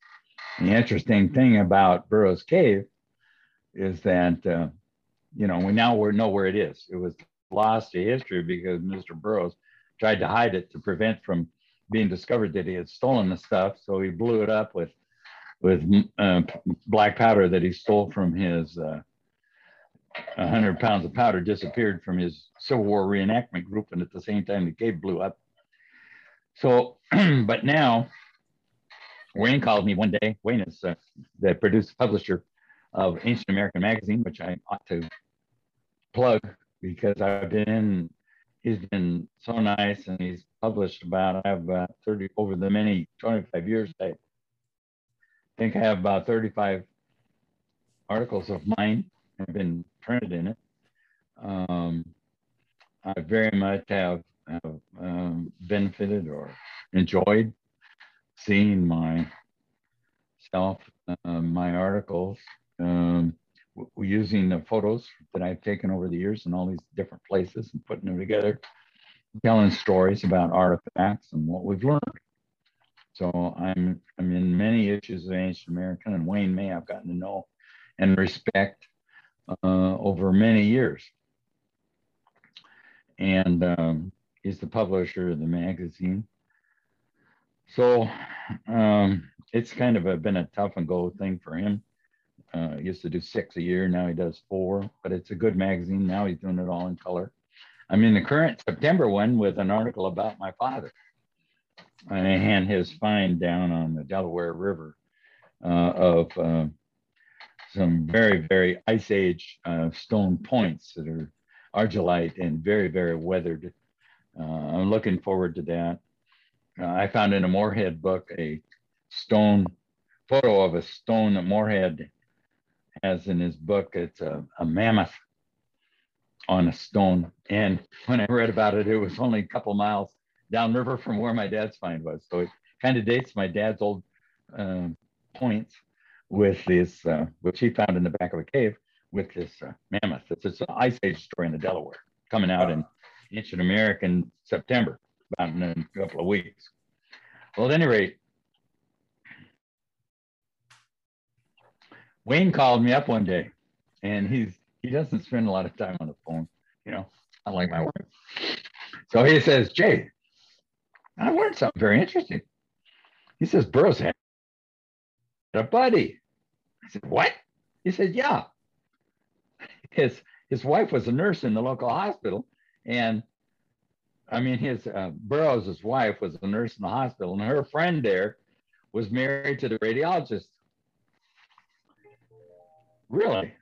The interesting thing about Burrows Cave is that, uh, you know, we now know where it is. It was lost to history because Mr. Burrows tried to hide it to prevent from being discovered that he had stolen the stuff. So he blew it up with with uh, black powder that he stole from his uh, 100 pounds of powder disappeared from his Civil War reenactment group, and at the same time the cave blew up. So, but now Wayne called me one day. Wayne is uh, the producer publisher of Ancient American Magazine, which I ought to plug because I've been. He's been so nice, and he's published about I have about 30 over the many 25 years. I think I have about 35 articles of mine have been printed in it. Um, I very much have, have um, benefited or enjoyed seeing myself, uh, my articles, um, using the photos that I've taken over the years in all these different places and putting them together, telling stories about artifacts and what we've learned. So I'm I'm in many issues of ancient American, and Wayne May I've gotten to know and respect uh, over many years. And um, he's the publisher of the magazine. So um, it's kind of a, been a tough and go thing for him. Uh, used to do six a year. Now he does four, but it's a good magazine. Now he's doing it all in color. I'm in the current September one with an article about my father and his find down on the Delaware River uh, of uh, some very, very ice age uh, stone points that are argillite and very, very weathered. Uh, I'm looking forward to that. Uh, I found in a Moorhead book a stone photo of a stone that Morehead has in his book. It's a, a mammoth on a stone. And when I read about it, it was only a couple miles downriver from where my dad's find was. So it kind of dates my dad's old uh, points with this, uh, which he found in the back of a cave with this uh, mammoth. It's, it's an ice age story in the Delaware coming out in ancient American September, about in a couple of weeks. Well, at any rate, Wayne called me up one day and he's he doesn't spend a lot of time on the phone, you know, unlike my wife. So he says, Jay, I learned something very interesting. He says, Burrows had a buddy. I said, What? He said, Yeah. His his wife was a nurse in the local hospital. And I mean, his uh, Burrows' wife was a nurse in the hospital, and her friend there was married to the radiologist. Really?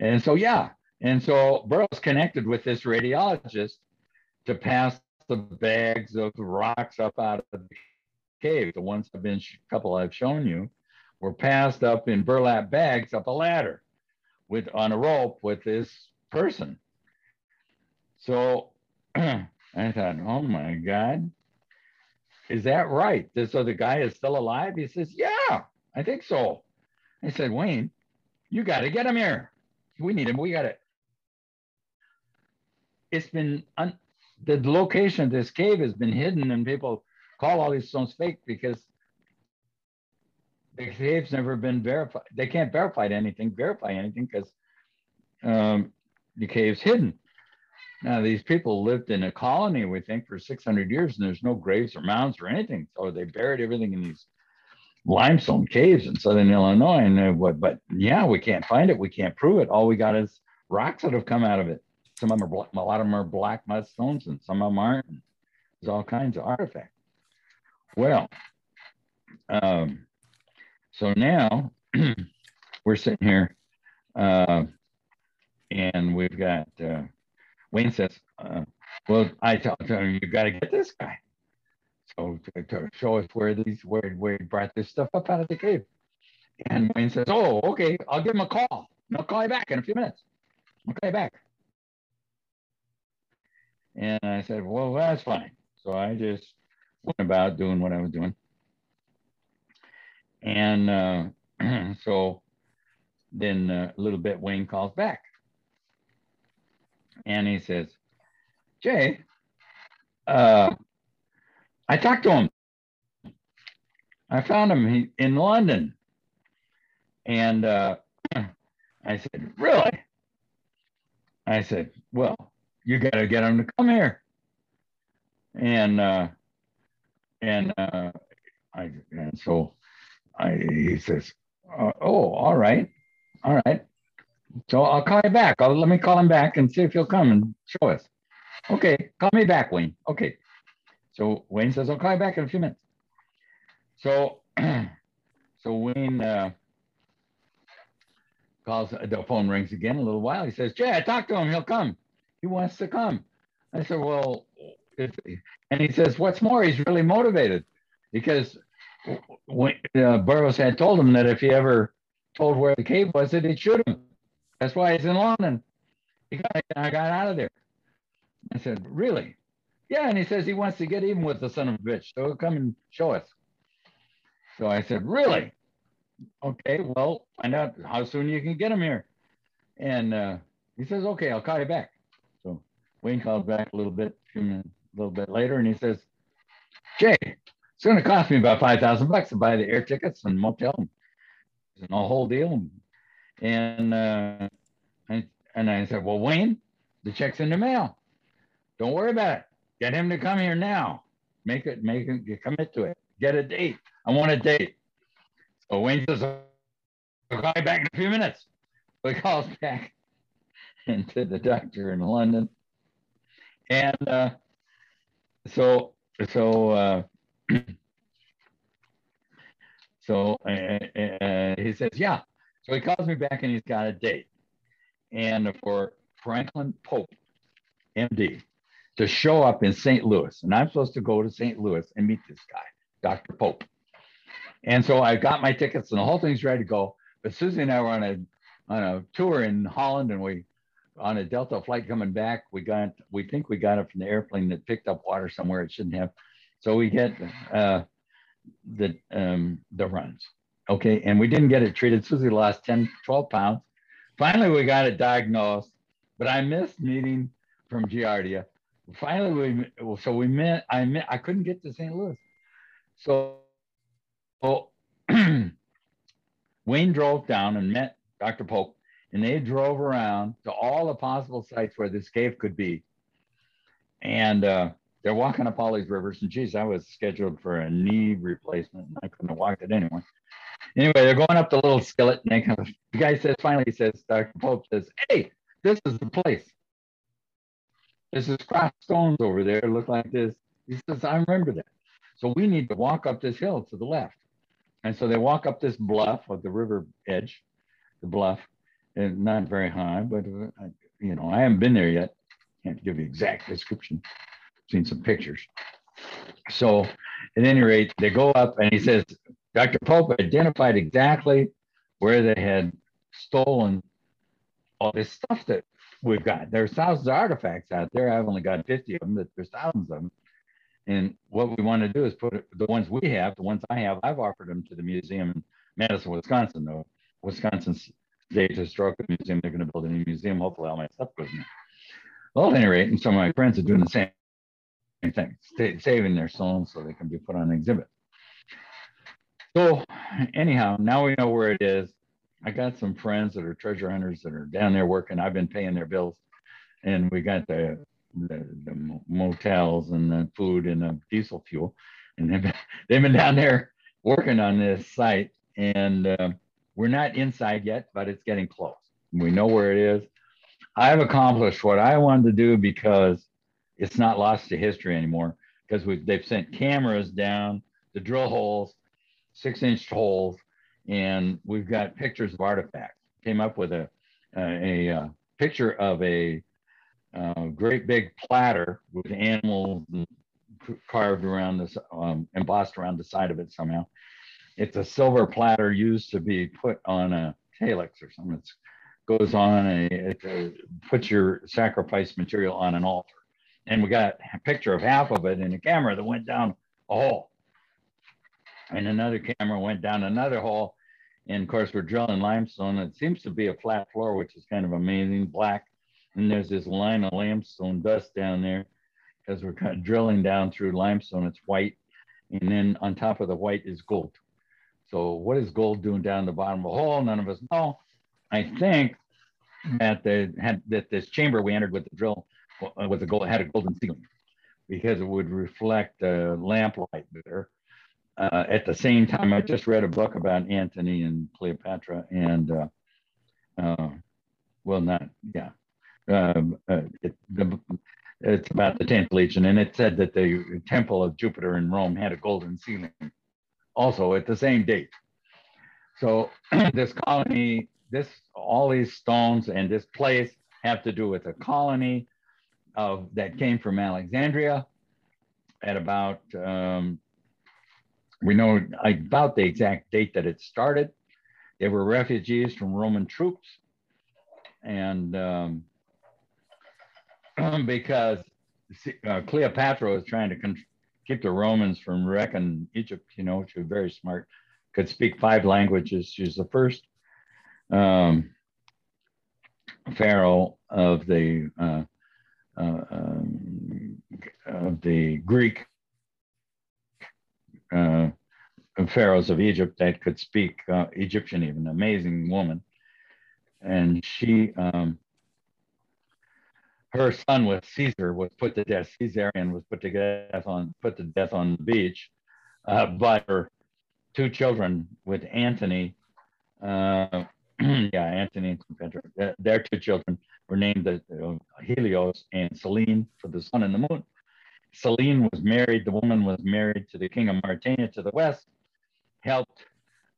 And so, yeah. And so Burrows connected with this radiologist to pass the bags of rocks up out of the cave. The ones I've been, a couple I've shown you, were passed up in burlap bags up a ladder with on a rope with this person. So I thought, oh my God, is that right? So the guy is still alive? He says, yeah, I think so. I said, Wayne, you got to get him here. We need him. We got it. It's been un- the location of this cave has been hidden, and people call all these stones fake because the cave's never been verified. They can't verify anything, verify anything because um, the cave's hidden. Now, these people lived in a colony, we think, for 600 years, and there's no graves or mounds or anything. So they buried everything in these limestone caves in southern Illinois. And what, but yeah, we can't find it. We can't prove it. All we got is rocks that have come out of it. Some of them are, a lot of them are black mudstones, and some of them aren't. There's all kinds of artifacts. Well, um, so now we're sitting here, uh, and we've got uh, Wayne says, uh, "Well, I tell him you got to get this guy." To, to, show us where these where where he brought this stuff up out of the cave. And Wayne says, "Oh, okay, I'll give him a call. I'll call you back in a few minutes. I'll call you back." And I said, "Well, that's fine." So I just went about doing what I was doing. And uh, so then uh, a little bit, Wayne calls back. And he says, Jay, uh, I talked to him. I found him in London. And uh, I said, Really? I said, Well, you got to get him to come here. And uh, and uh, I and so I, he says, uh, "Oh, all right, all right. So I'll call you back. I'll, let me call him back and see if he'll come and show us." Okay, call me back, Wayne. Okay. So Wayne says, "I'll call you back in a few minutes." So, so Wayne uh, calls. The phone rings again. A little while. He says, "Jay, I talked to him. He'll come. He wants to come." I said, "Well," and he says, "What's more, he's really motivated because when, uh, Burrows had told him that if he ever told where the cave was, that he'd shoot him. That's why he's in London. He got, I got out of there. I said, really? Yeah, and he says he wants to get even with the son of a bitch. So come and show us. So I said, really? Okay, well, find out how soon you can get him here. And uh, he says, okay, I'll call you back. So Wayne called back a little bit, a little bit later, and he says, Jay, it's going to cost me about 5000 bucks to buy the air tickets and motel and the whole deal. And, uh, and, and I said, well, Wayne, the check's in the mail. Don't worry about it. Get him to come here now. Make it, make him commit to it. Get a date. I want a date. So Wayne says, I'll call you back in a few minutes. So he calls back into the doctor in London. And uh, so, so uh, so uh, uh, he says, yeah. So he calls me back and he's got a date. And for Franklin Pope, MD, to show up in St. Louis. And I'm supposed to go to St. Louis and meet this guy, Dr. Pope. And so I got my tickets and the whole thing's ready to go. But Susie and I were on a on a tour in Holland, and we on a Delta flight coming back, we got we think we got it from the airplane that picked up water somewhere it shouldn't have. So we get uh, the um, the runs. Okay, and we didn't get it treated. Susie lost 10, 12 pounds. Finally, we got it diagnosed, but I missed meeting from Giardia. Finally, we so we met. I met. I couldn't get to St. Louis, so, so Wayne drove down and met Dr. Pope, and they drove around to all the possible sites where this cave could be. And uh, they're walking up all these rivers. And geez, I was scheduled for a knee replacement. And I couldn't have walked it anyway. Anyway, they're going up the little skillet, and they come, the guy says, finally, he says, Dr. Pope says, Hey, this is the place. This is crossed stones over there, look like this. He says, I remember that. So we need to walk up this hill to the left. And so they walk up this bluff of the river edge, the bluff, and not very high, but uh, you know, I haven't been there yet. Can't give you exact description. Seen some pictures. So at any rate, they go up and he says, Dr. Pope identified exactly where they had stolen all this stuff that we've got. There's thousands of artifacts out there. I've only got 50 of them, but there's thousands of them. And what we want to do is put the ones we have, the ones I have, I've offered them to the museum in Madison, Wisconsin, though. Wisconsin State Historical Museum, they're going to build a new museum. Hopefully, all my stuff goes in there. Well, at any rate, and some of my friends are doing the same thing, saving their stones so they can be put on exhibit. So, anyhow, now we know where it is. I got some friends that are treasure hunters that are down there working. I've been paying their bills, and we got the the, the motels and the food and the diesel fuel. And they've been, they've been down there working on this site. And uh, we're not inside yet, but it's getting close. We know where it is. I've accomplished what I wanted to do because it's not lost to history anymore. Because they've sent cameras down the drill holes, six inch holes, and we've got pictures of artifacts. Came up with a, a, a, a picture of a uh, great big platter with animals carved around this, um, embossed around the side of it somehow. It's a silver platter used to be put on a calyx or something. It goes on a, it uh, puts your sacrifice material on an altar. And we got a picture of half of it in a camera that went down a hole. And another camera went down another hole. And of course, we're drilling limestone. It seems to be a flat floor, which is kind of amazing, black and there's this line of limestone dust down there because we're kind of drilling down through limestone. It's white. And then on top of the white is gold. So what is gold doing down the bottom of the hole? None of us know. I think that the had that this chamber we entered with the drill uh, with the gold had a golden ceiling because it would reflect a uh, lamplight there. Uh, at the same time, I just read a book about Antony and Cleopatra, and uh, uh well, not yeah, um, uh, it, the, it's about the 10th Legion, and it said that the Temple of Jupiter in Rome had a golden ceiling also at the same date. So this colony, this all these stones and this place have to do with a colony of that came from Alexandria at about um, we know about the exact date that it started. They were refugees from Roman troops, and um, because uh, Cleopatra was trying to keep the Romans from wrecking Egypt. You know, she was very smart, could speak five languages. She was the first um, pharaoh of the uh, uh, um, of the Greek uh, pharaohs of Egypt that could speak uh, Egyptian, even amazing woman, and she. Um, her son was Caesar was put to death. Caesarion was put to death on put to death on the beach, uh, but her two children with Antony, uh, yeah, Antony and Cleopatra, their two children were named uh, Helios and Selene for the sun and the moon. Selene was married. The woman was married to the king of Mauritania to the west. Helped.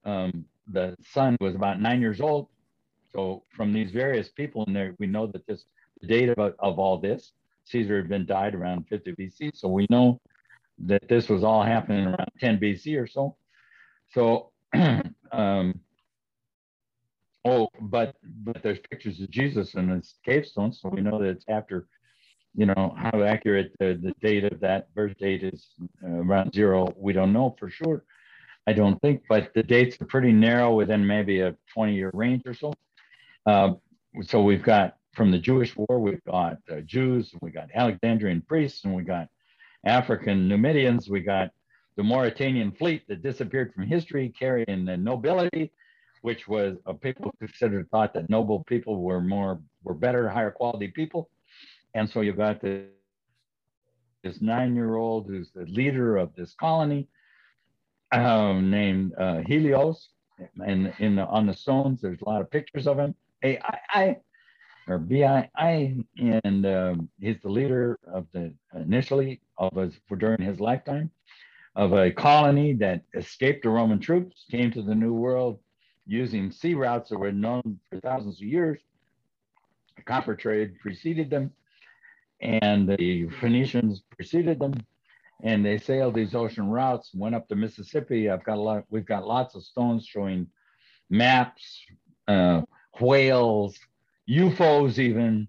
Um, the son was about nine years old. So from these various people in there, we know that this the date of, of all this. Caesar had been died around 50 BC, so we know that this was all happening around 10 BC or so. So, um, oh, but but there's pictures of Jesus in this cave stone, so we know that it's after. You know how accurate the, the date of that birth date is uh, around zero. We don't know for sure. I don't think, but the dates are pretty narrow within maybe a 20 year range or so. Uh, so we've got from the Jewish war, we've got uh, Jews, we got Alexandrian priests, and we got African Numidians. We got the Mauritanian fleet that disappeared from history, carrying the nobility, which was a people considered thought that noble people were more were better, higher quality people. And so you've got the, this nine-year-old who's the leader of this colony, um, named uh, Helios. And in the, on the stones, there's a lot of pictures of him. A I I or BII, and um, he's the leader of the initially of us for during his lifetime of a colony that escaped the Roman troops, came to the New World using sea routes that were known for thousands of years. The copper trade preceded them, and the Phoenicians preceded them, and they sailed these ocean routes, went up the Mississippi. I've got a lot. We've got lots of stones showing maps, uh, whales, UFOs even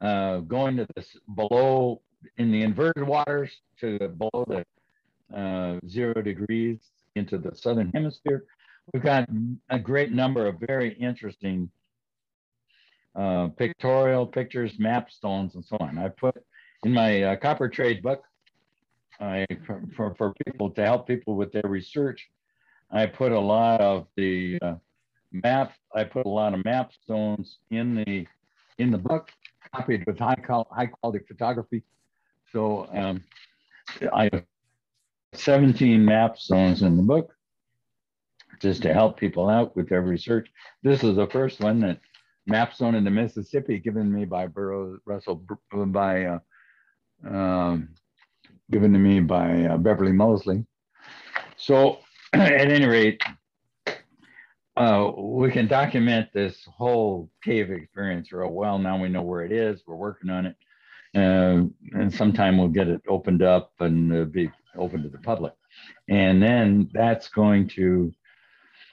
uh, going to this below in the inverted waters to below the uh, zero degrees into the southern hemisphere. We've got a great number of very interesting uh, pictorial pictures, map stones, and so on. I put in my uh, copper trade book I, for, for people to help people with their research. I put a lot of the uh, map. I put a lot of map stones in the in the book, copied with high high quality photography. So um, I have 17 map stones in the book, just to help people out with their research. This is the first one that mapstone in the Mississippi, given me by Burrows Russell by uh, um, given to me by uh, Beverly Mosley. So at any rate, uh, we can document this whole cave experience real well. Now we know where it is. We're working on it. Uh, and sometime we'll get it opened up and uh, be open to the public. And then that's going to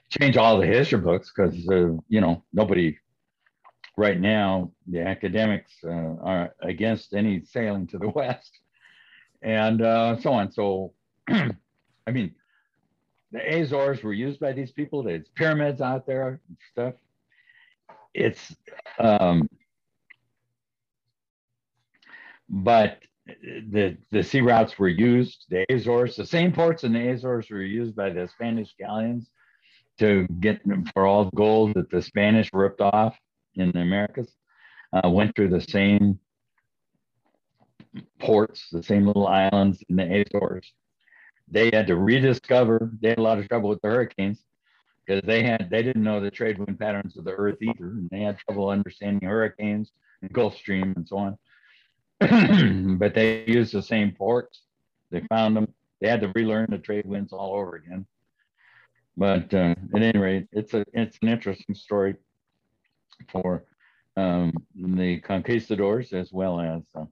change all the history books because, uh, you know, nobody right now, the academics uh, are against any sailing to the West and uh, so on. So, I mean, the Azores were used by these people. There's pyramids out there and stuff. It's, um, but the the sea routes were used. The Azores, the same ports in the Azores were used by the Spanish galleons to get for all the gold that the Spanish ripped off in the Americas. Uh, went through the same ports, the same little islands in the Azores they had to rediscover. They had a lot of trouble with the hurricanes because they had they didn't know the trade wind patterns of the Earth either, and they had trouble understanding hurricanes and Gulf Stream and so on. but they used the same ports. They found them. They had to relearn the trade winds all over again. But uh, at any rate, it's a it's an interesting story for um, the conquistadors as well as uh,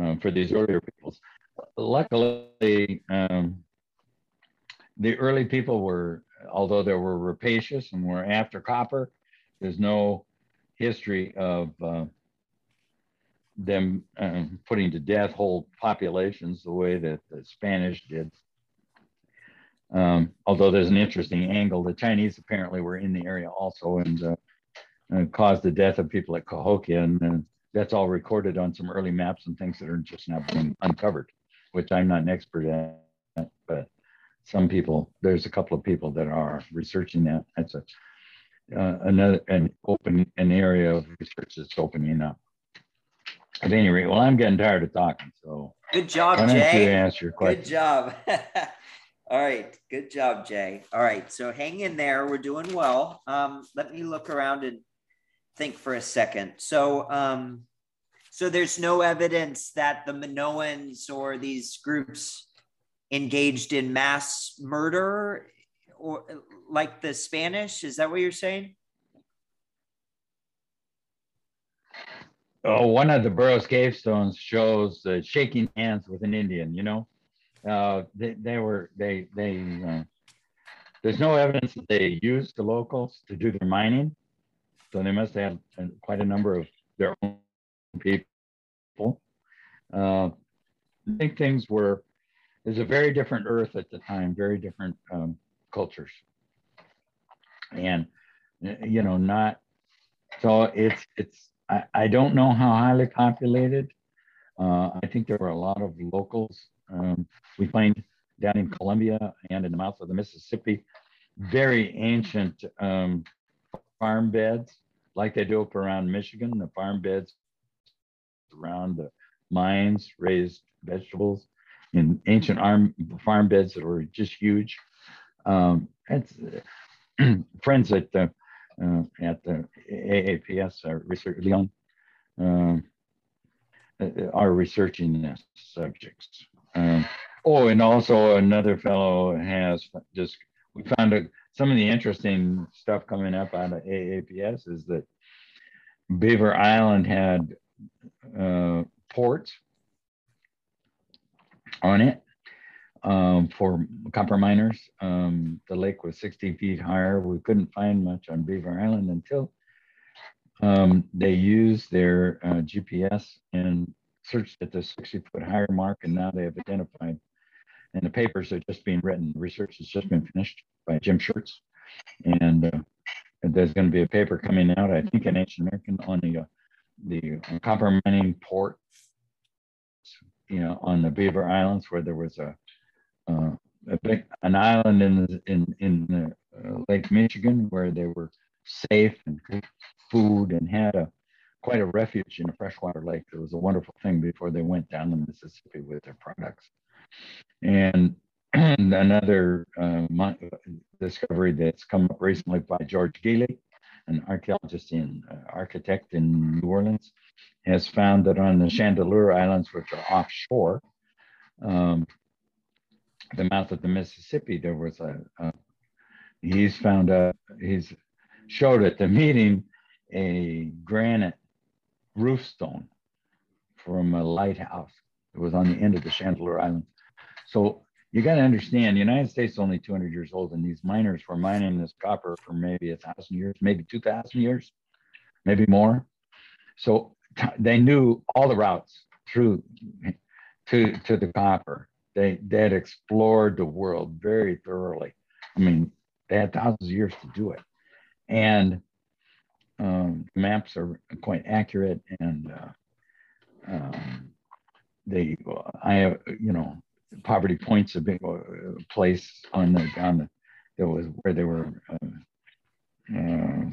uh, for these earlier peoples luckily, um, the early people were, although they were rapacious and were after copper, there's no history of uh, them uh, putting to death whole populations the way that the Spanish did. Um, although there's an interesting angle, the Chinese apparently were in the area also and uh, uh caused the death of people at Cahokia, and, and that's all recorded on some early maps and things that are just now being uncovered which I'm not an expert at, but some people, there's a couple of people that are researching that. That's a uh, another an open an area of research that's opening up. At any rate, well, I'm getting tired of talking, so good job, Jay. You answer your question. Good job. All right, good job, Jay. All right, so hang in there. We're doing well. Um, let me look around and think for a second. So, um, so there's no evidence that the Minoans or these groups engaged in mass murder or like the Spanish. Is that what you're saying? Oh, one of the Burrows gravestones shows uh, shaking hands with an Indian. You know, uh, they, they were they they. Uh, there's no evidence that they used the locals to do their mining. So they must have had quite a number of their own people. Uh, I think things were, was a very different earth at the time, very different um, cultures. And, you know, not, so it's, it's, I, I don't know how highly populated. Uh, I think there were a lot of locals. Um, we find down in Columbia and in the mouth of the Mississippi, very ancient um, farm beds, like they do up around Michigan, the farm beds around the mines, raised vegetables in ancient arm, farm beds that were just huge. Um, it's, friends at the uh, at the AAPS are research Leon um, uh, are researching this subjects. Um, oh, and also another fellow has just we found a, some of the interesting stuff coming up out of AAPS is that Beaver Island had uh, ports on it um, for copper miners. Um, the lake was 60 feet higher. We couldn't find much on Beaver Island until um, they used their uh, GPS and searched at the 60 foot higher mark, and now they have identified. And the papers are just being written. Research has just been finished by Jim Scherz, and uh, there's going to be a paper coming out, I think, in Ancient American on the uh, the copper mining port, you know, on the Beaver Islands, where there was a uh, a big, an island in in in the, uh, Lake Michigan where they were safe and good food and had a quite a refuge in a freshwater lake. It was a wonderful thing before they went down the Mississippi with their products. And, and another uh, discovery that's come up recently by George Geely, an archaeologist and uh, architect in New Orleans, has found that on the Chandeleur Islands, which are offshore, um, the mouth of the Mississippi, there was a, a he's found a, he's showed at the meeting a granite roof stone from a lighthouse that was on the end of the Chandeleur Islands. So you got to understand, the United States is only 200 years old, and these miners were mining this copper for maybe a thousand years, maybe 2,000 years, maybe more. So they knew all the routes through to to the copper. They they had explored the world very thoroughly. I mean, they had thousands of years to do it, and um, maps are quite accurate. And uh, um, they, I have, you know, Poverty Point's a big uh, place on the on the that was where they were uh, uh,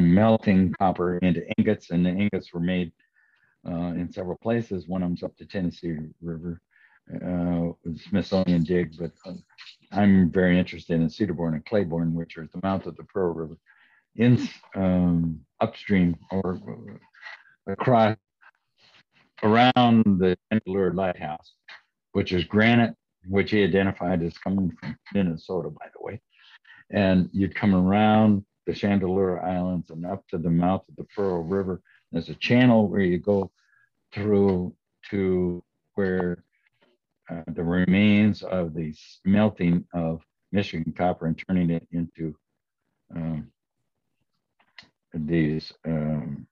melting copper into ingots, and the ingots were made uh, in several places. One of them's up the Tennessee River, uh, Smithsonian dig, but uh, I'm very interested in Cedarland and Claiborne, which are at the mouth of the Pearl River, in um, upstream or across around the Chandeleur Lighthouse, which is granite, which he identified as coming from Minnesota, by the way. And you'd come around the Chandeleur Islands and up to the mouth of the Pearl River. There's a channel where you go through to where uh, the remains of the melting of Michigan copper and turning it into um, these um,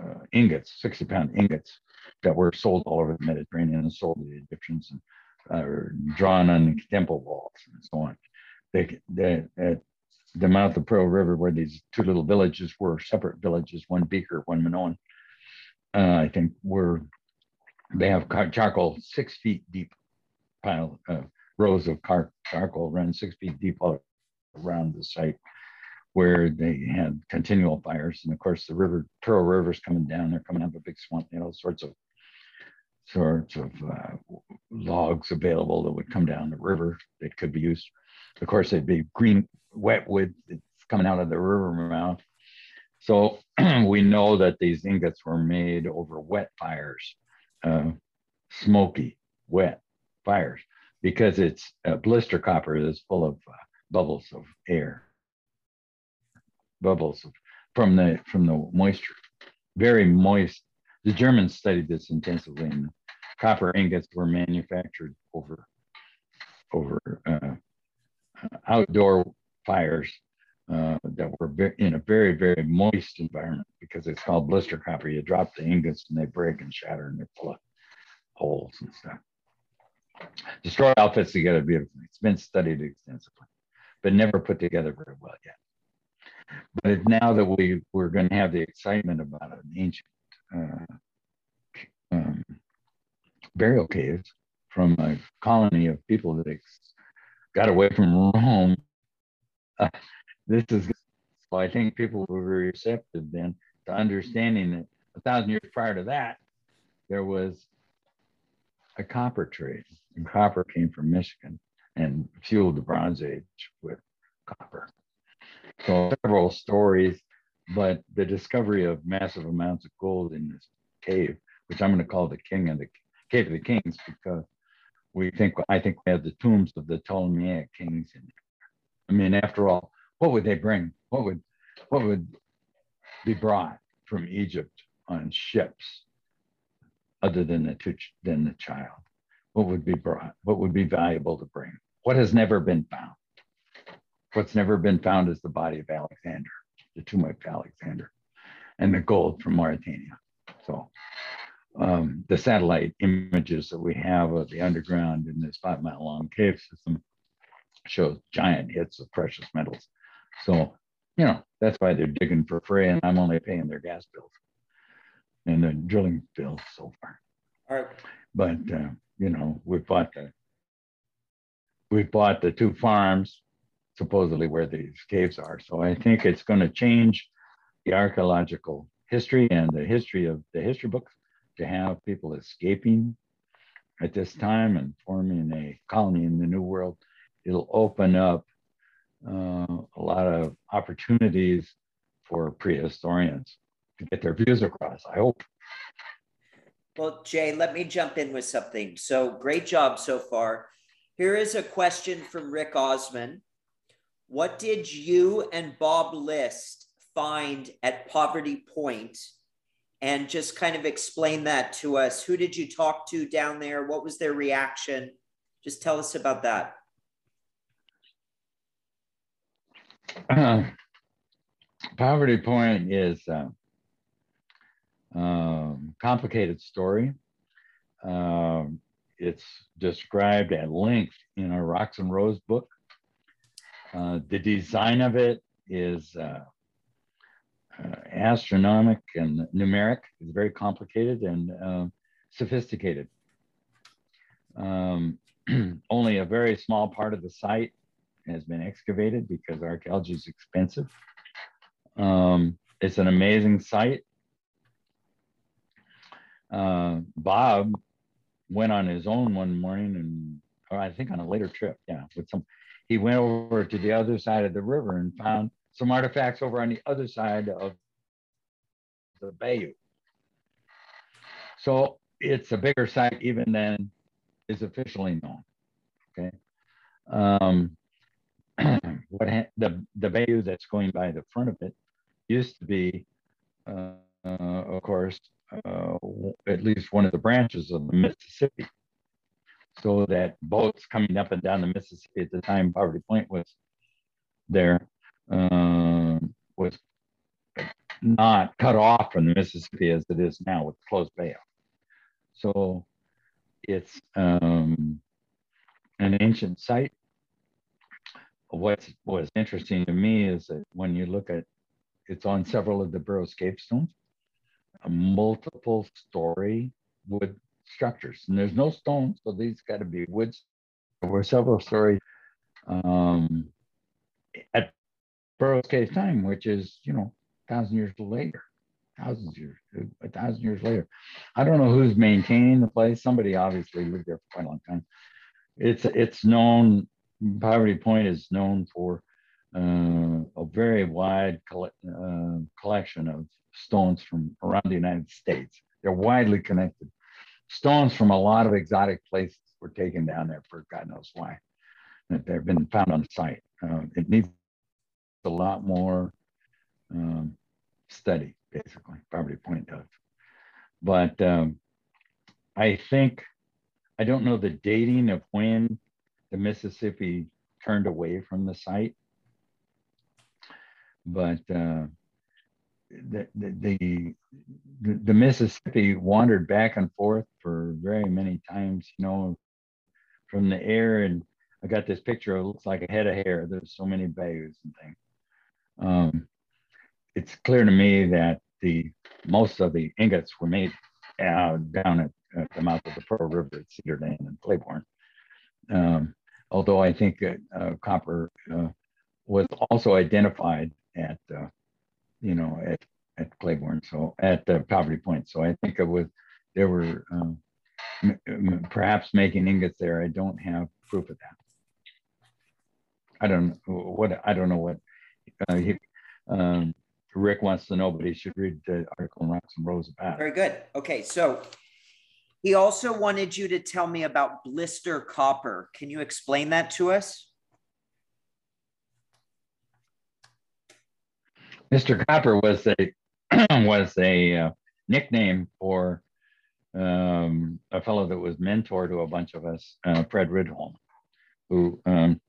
uh, ingots, 60 pound ingots that were sold all over the Mediterranean and sold to the Egyptians and uh, drawn on temple walls and so on. They, they, at the mouth of Pearl River, where these two little villages were separate villages, one Beaker, one Minoan, uh, I think were they have charcoal six feet deep pile uh, rows of car- charcoal run six feet deep all around the site where they had continual fires. And of course, the river, Pearl River's coming down. They're coming of a big swamp. You know, sorts of sorts of uh, logs available that would come down the river that could be used. Of course, they'd be green wet wood that's coming out of the river mouth. So we know that these ingots were made over wet fires, uh, smoky, wet fires, because it's uh, blister copper is full of uh, bubbles of air bubbles from the from the moisture. Very moist. The Germans studied this intensively, and copper ingots were manufactured over over uh, outdoor fires uh, that were in a very, very moist environment because it's called blister copper. You drop the ingots and they break and shatter and they're full of holes and stuff. Destroy outfits together beautifully. It's been studied extensively, but never put together very well yet. But now that we, we're going to have the excitement about an ancient uh, um, burial caves from a colony of people that got away from Rome, uh, this is so I think people were very receptive then to understanding that a thousand years prior to that, there was a copper trade, and copper came from Michigan and fueled the Bronze Age with copper. So several stories, but the discovery of massive amounts of gold in this cave, which I'm going to call the King of the Cave of the Kings, because we think I think we have the tombs of the Ptolemaic kings in there. I mean, after all, what would they bring? What would what would be brought from Egypt on ships other than the than the child? What would be brought? What would be valuable to bring? What has never been found? What's never been found is the body of Alexander, the tomb of Alexander, and the gold from Mauritania. So um, the satellite images that we have of the underground in this five mile long cave system shows giant hits of precious metals. So, you know, that's why they're digging for free and I'm only paying their gas bills and the drilling bills so far. All right. But, uh, you know, we bought the, we bought the two farms supposedly where these caves are. So I think it's going to change the archaeological history and the history of the history books to have people escaping at this time and forming a colony in the New World. It'll open up uh, a lot of opportunities for prehistorians to get their views across, I hope. Well, Jay, let me jump in with something. So great job so far. Here is a question from Rick Osman. What did you and Bob List find at Poverty Point? And just kind of explain that to us. Who did you talk to down there? What was their reaction? Just tell us about that. Uh, Poverty Point is a uh, um, complicated story. Um, it's described at length in our Rocks and Rows book. Uh, the design of it is uh, uh, astronomic and numeric. It's very complicated and uh, sophisticated. Um, only a very small part of the site has been excavated because archaeology is expensive. Um, it's an amazing site. Uh, Bob went on his own one morning and, or I think on a later trip, yeah, with some, he went over to the other side of the river and found some artifacts over on the other side of the bayou. So it's a bigger site even than is officially known. Okay. Um, what ha- the the bayou that's going by the front of it used to be, uh, uh, of course, uh, at least one of the branches of the Mississippi. So that boats coming up and down the Mississippi at the time Poverty Point was there um, was not cut off from the Mississippi as it is now with closed bayou. So it's um, an ancient site what's was interesting to me is that when you look at it's on several of the Burrows cave stones, a multiple story wood structures. And there's no stone, so these got to be woods. There were several stories um, at Burrows cave time, which is, you know, thousand years later, thousands years, a thousand years later. I don't know who's maintaining the place. Somebody obviously lived there for quite a long time. It's it's known Poverty Point is known for uh, a very wide uh, collection of stones from around the United States. They're widely connected. Stones from a lot of exotic places were taken down there for God knows why. They've been found on site. Uh, it needs a lot more um, study, basically. Poverty Point does. But um, I think, I don't know the dating of when the Mississippi turned away from the site. but uh, the, the, the Mississippi wandered back and forth for very many times, you know, from the air. And I got this picture. It looks like a head of hair. There's so many bayous and things. Um, it's clear to me that the most of the ingots were made uh, down at, at, the mouth of the Pearl River at Cedarland and Claiborne. Um, although I think uh, copper uh, was also identified at, uh, you know, at, at Claiborne, so at uh, Poverty Point. So I think it was, there were um, perhaps making ingots there. I don't have proof of that. I don't what I don't know what uh, he, um, Rick wants to know, but he should read the article in Rocks and Rows about. Very good. Okay, so he also wanted you to tell me about blister copper. Can you explain that to us? Blister Copper was a was a uh, nickname for um, a fellow that was mentor to a bunch of us, uh, Fred Rydholm, who um,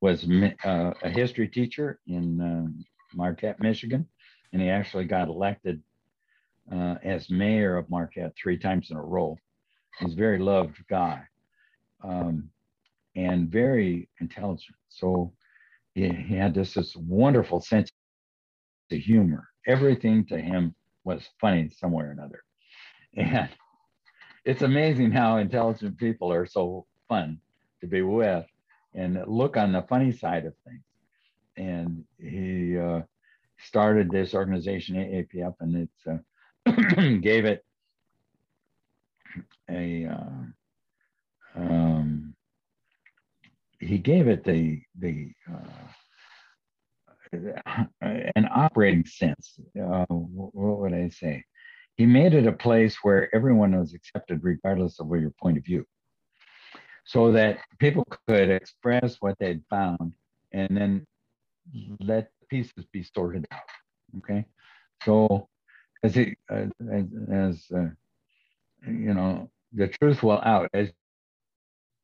was uh, a history teacher in um, Marquette, Michigan, and he actually got elected uh, as mayor of Marquette three times in a row. He's a very loved guy um, and very intelligent. So he, he had this, this wonderful sense of humor. Everything to him was funny somewhere or another. And it's amazing how intelligent people are so fun to be with and look on the funny side of things. And he uh, started this organization, AAPS, and it's uh, gave it a uh, um, he gave it the the uh, an operating sense. Uh, what would I say? He made it a place where everyone was accepted regardless of your point of view so that people could express what they'd found and then let pieces be sorted out. Okay, so as it, uh, as, as uh, you know, the truth will out. As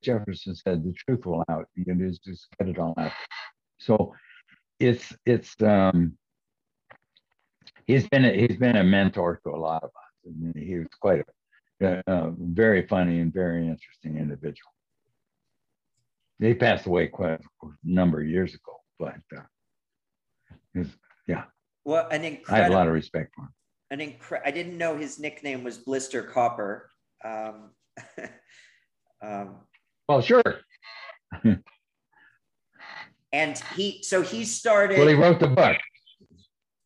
Jefferson said, the truth will out. You just get it all out. So it's it's um, he's been a, he's been a mentor to a lot of us. and he was quite a, a very funny and very interesting individual they passed away quite a number of years ago, but uh, his, yeah. Well, an incredible. I have a lot of respect for him. An incre- I didn't know his nickname was Blister Copper. Um, um, well, sure. and he, so he started. Well, he wrote the book.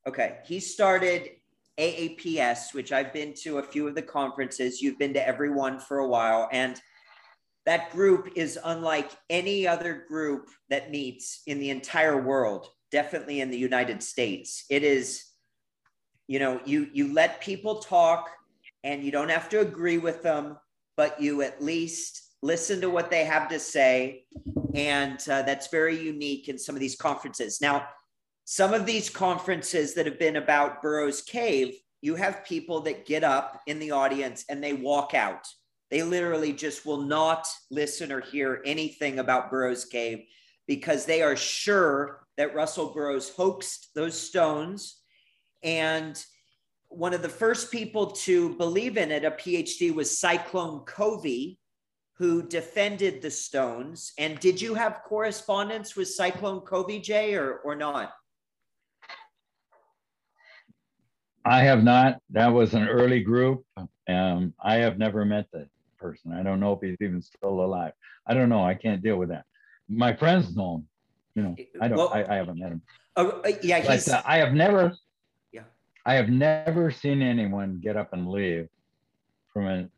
Okay, he started AAPS, which I've been to a few of the conferences. You've been to every one for a while, and that group is unlike any other group that meets in the entire world, definitely in the United States. It is, you know, you you let people talk and you don't have to agree with them, but you at least listen to what they have to say. And uh, that's very unique in some of these conferences. Now, some of these conferences that have been about Burrows Cave, you have people that get up in the audience and they walk out they literally just will not listen or hear anything about Burrows Cave because they are sure that Russell Burrows hoaxed those stones. And one of the first people to believe in it, a PhD, was Cyclone Covey, who defended the stones. And did you have correspondence with Cyclone Covey, J or, or not? I have not. That was an early group. Um, I have never met the person. I don't know if he's even still alive. I don't know. I can't deal with that. My friends know him. You know, I don't. Well, I, I, haven't met him. Uh, yeah, he's. But, uh, I have never. Yeah. I have never seen anyone get up and leave from a,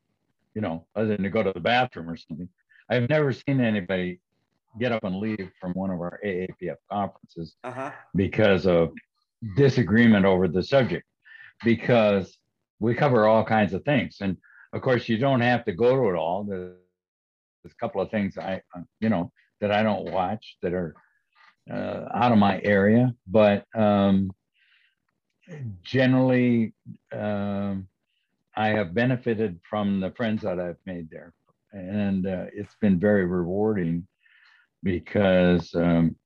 you know, other than to go to the bathroom or something. I've never seen anybody get up and leave from one of our AAPS conferences uh-huh. because of disagreement over the subject, because we cover all kinds of things and of course, you don't have to go to it all. There's, a couple of things I, uh, you know, that I don't watch that are uh, out of my area, but um, generally, um, I have benefited from the friends that I've made there, and uh, it's been very rewarding because um,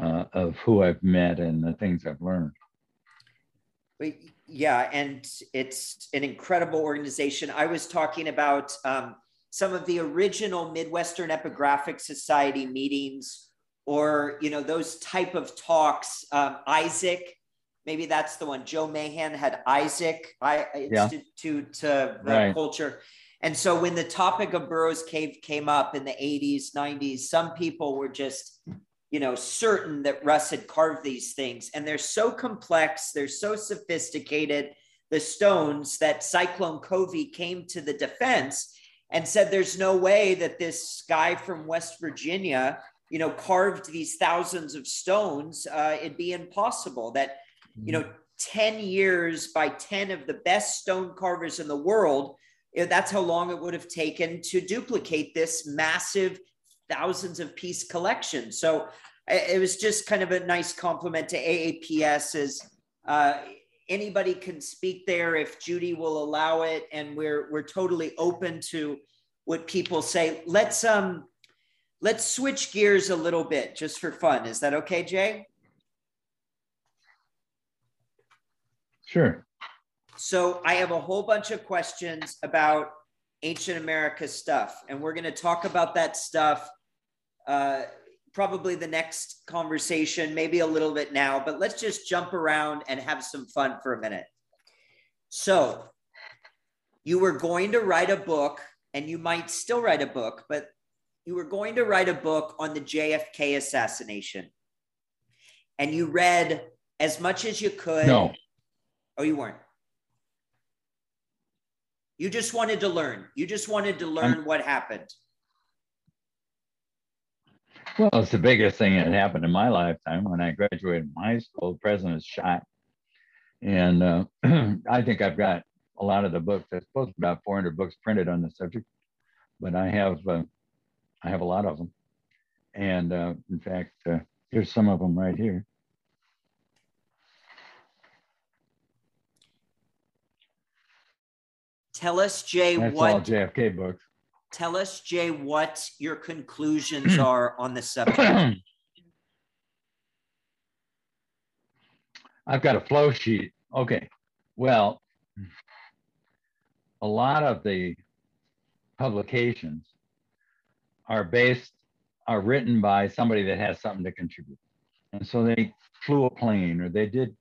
uh, of who I've met and the things I've learned. Yeah, and it's an incredible organization. I was talking about um, some of the original Midwestern Epigraphic Society meetings, or you know those type of talks. Um, Isaac, maybe that's the one. Joe Mahan had Isaac I, Institute to right. Culture. And so when the topic of Burrows Cave came up in the 80s, 90s, some people were just you know, certain that Russ had carved these things. And they're so complex, they're so sophisticated, the stones that Cyclone Covey came to the defense and said there's no way that this guy from West Virginia, you know, carved these thousands of stones. Uh, it'd be impossible that, you know, 10 years by 10 of the best stone carvers in the world, that's how long it would have taken to duplicate this massive thousands of piece collection. So it was just kind of a nice compliment to AAPS as uh, anybody can speak there if Judy will allow it. And we're, we're totally open to what people say. Let's, um, let's switch gears a little bit just for fun. Is that okay, Jay? Sure. So I have a whole bunch of questions about ancient America stuff, and we're going to talk about that stuff uh, probably the next conversation, maybe a little bit now, but let's just jump around and have some fun for a minute. So, you were going to write a book, and you might still write a book, but you were going to write a book on the JFK assassination. And you read as much as you could. No. Oh, you weren't. You just wanted to learn. You just wanted to learn I'm, what happened. Well, it's the biggest thing that happened in my lifetime. When I graduated from high school, the president was shot. And uh, I think I've got a lot of the books. There's supposed about 400 books printed on the subject, but I have uh, I have a lot of them. And uh, in fact, uh, here's some of them right here. Tell us, Jay, That's what all JFK books tell us, Jay, what your conclusions are on the subject. I've got a flow sheet. Okay. Well, a lot of the publications are based, are written by somebody that has something to contribute. And so they flew a plane or they did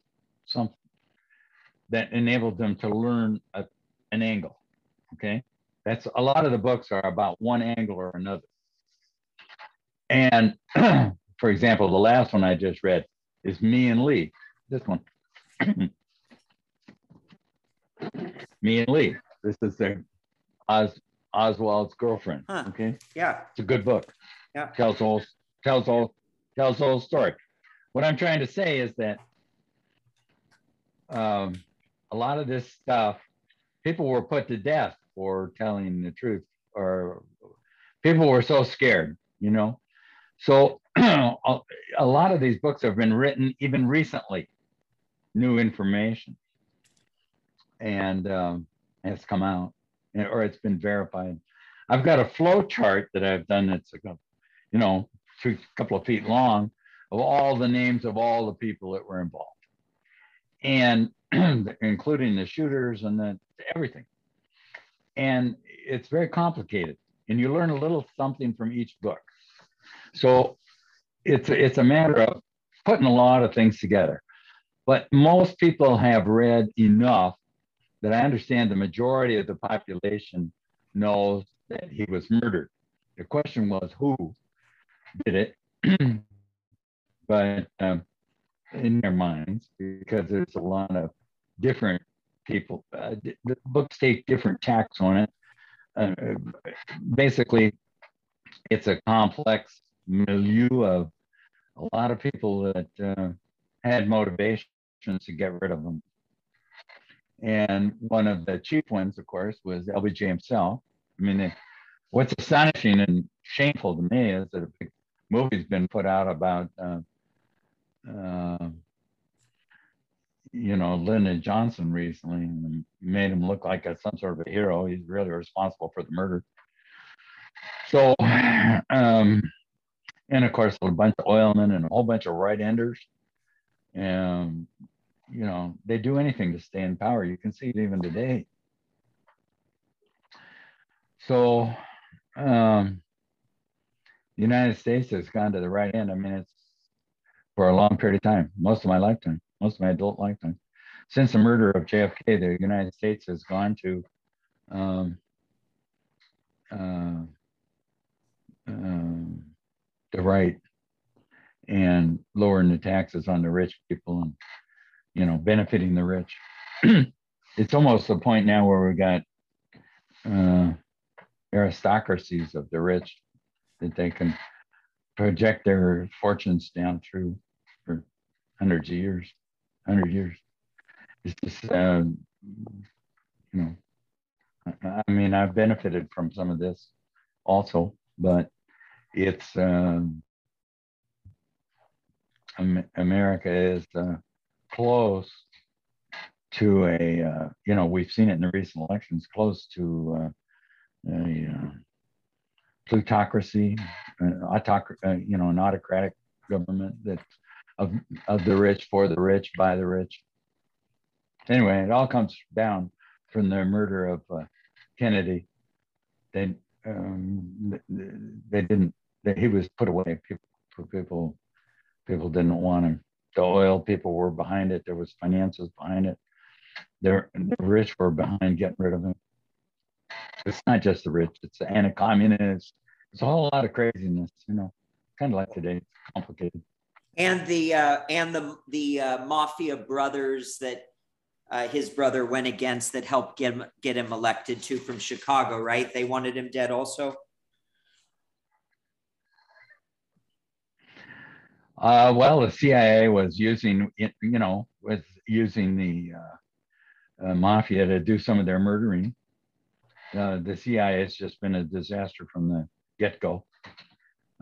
something that enabled them to learn a, an angle. Okay. That's a lot of the books are about one angle or another. And for example, the last one I just read is Me and Lee. This one. Me and Lee. This is their Oz, Oswald's girlfriend. Huh. Okay. Yeah. It's a good book. Yeah. Tells whole tells whole tells whole story. What I'm trying to say is that um, a lot of this stuff, people were put to death for telling the truth or people were so scared you know? So a lot of these books have been written even recently new information. And um, has come out or it's been verified. I've got a flow chart that i've done that's a you know a couple of feet long of all the names of all the people that were involved. And including the shooters and the everything and it's very complicated and you learn a little something from each book. So it's it's a matter of putting a lot of things together. But most people have read enough that i understand the majority of the population knows that he was murdered. The question was who did it? But um, in their minds because there's a lot of different people. Uh, the books take different tacks on it. Uh, basically, it's a complex milieu of a lot of people that uh, had motivations to get rid of them. And one of the chief ones, of course, was LBJ himself. I mean, it, what's astonishing and shameful to me is that a big movie's been put out about uh, uh, you know, Lyndon Johnson recently and made him look like a, some sort of a hero. He's really responsible for the murder. So, um, and of course a bunch of oilmen and a whole bunch of right-enders. And you know they do anything to stay in power. You can see it even today. So um, the United States has gone to the right end. I mean, it's for a long period of time, most of my lifetime, most of my adult lifetime. Since the murder of JFK, the United States has gone to um, uh, um, the right and lowering the taxes on the rich people and you know benefiting the rich. it's almost the point now where we've got uh, aristocracies of the rich that they can project their fortunes down through for hundreds of years, hundred years. It's just, uh, you know, I mean, I've benefited from some of this also, but it's um, America is uh, close to a, uh, you know, we've seen it in the recent elections, close to uh, a uh, plutocracy, an autoc- uh, you know, an autocratic government that's of, of the rich, for the rich, by the rich. Anyway, it all comes down from the murder of uh, Kennedy. They um, they didn't. They, he was put away. People, people people didn't want him. The oil people were behind it. There was finances behind it. The rich were behind getting rid of him it's not just the rich, it's the anti-communists. It's a whole lot of craziness, you know, kind of like today. It's complicated. And the uh, and the the uh, mafia brothers that uh, his brother went against that helped get him get him elected to from Chicago, right? They wanted him dead also. Uh, well, the CIA was using, you know, was using the uh, uh, mafia to do some of their murdering uh, the CIA has just been a disaster from the get go.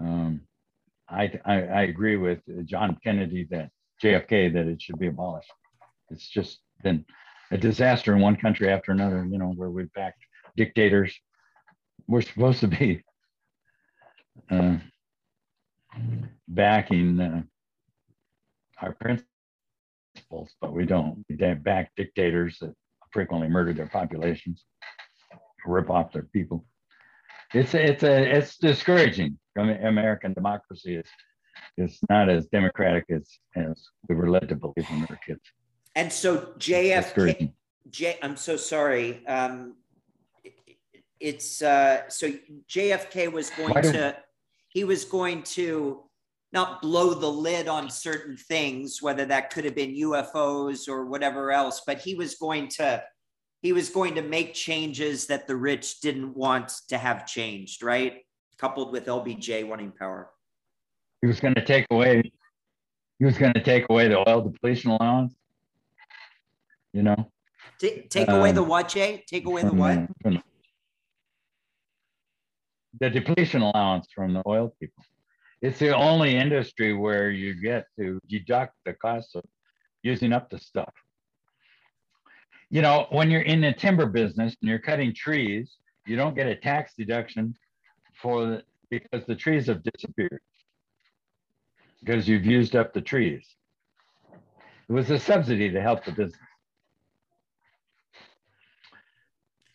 Um, I, I, I agree with John Kennedy that JFK that it should be abolished. It's just been a disaster in one country after another. You know where we've backed dictators. We're supposed to be uh, backing uh, our principles, but we don't. We back dictators that frequently murder their populations rip off their people. It's it's a it's discouraging. I mean, American democracy is is not as democratic as as we were led to believe when we were kids. And so JFK, J, I'm so sorry. Um, it's uh, so JFK was going to he was going to not blow the lid on certain things, whether that could have been UFOs or whatever else, but he was going to he was going to make changes that the rich didn't want to have changed, right? Coupled with LBJ wanting power. He was going to take away. He was going to take away the oil depletion allowance. You know. T- take away the um, what, Jay? Take away the what? The depletion allowance from the oil people. It's the only industry where you get to deduct the cost of using up the stuff you know, when you're in the timber business and you're cutting trees, you don't get a tax deduction for because the trees have disappeared because you've used up the trees. It was a subsidy to help the business.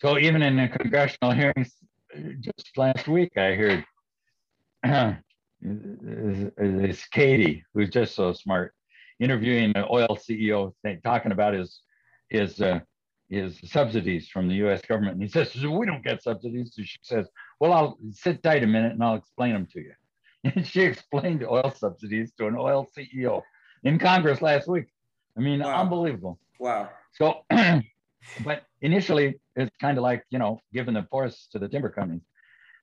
So even in the congressional hearings just last week, I heard this Katie, who's just so smart, interviewing the oil CEO, talking about his is uh, is subsidies from the U.S. government. And he says, "We don't get subsidies." So she says, "Well, I'll sit tight a minute and I'll explain them to you." And she explained oil subsidies to an oil CEO in Congress last week. I mean, wow. unbelievable. Wow. So, but initially, it's kind of like you know, giving the forests to the timber companies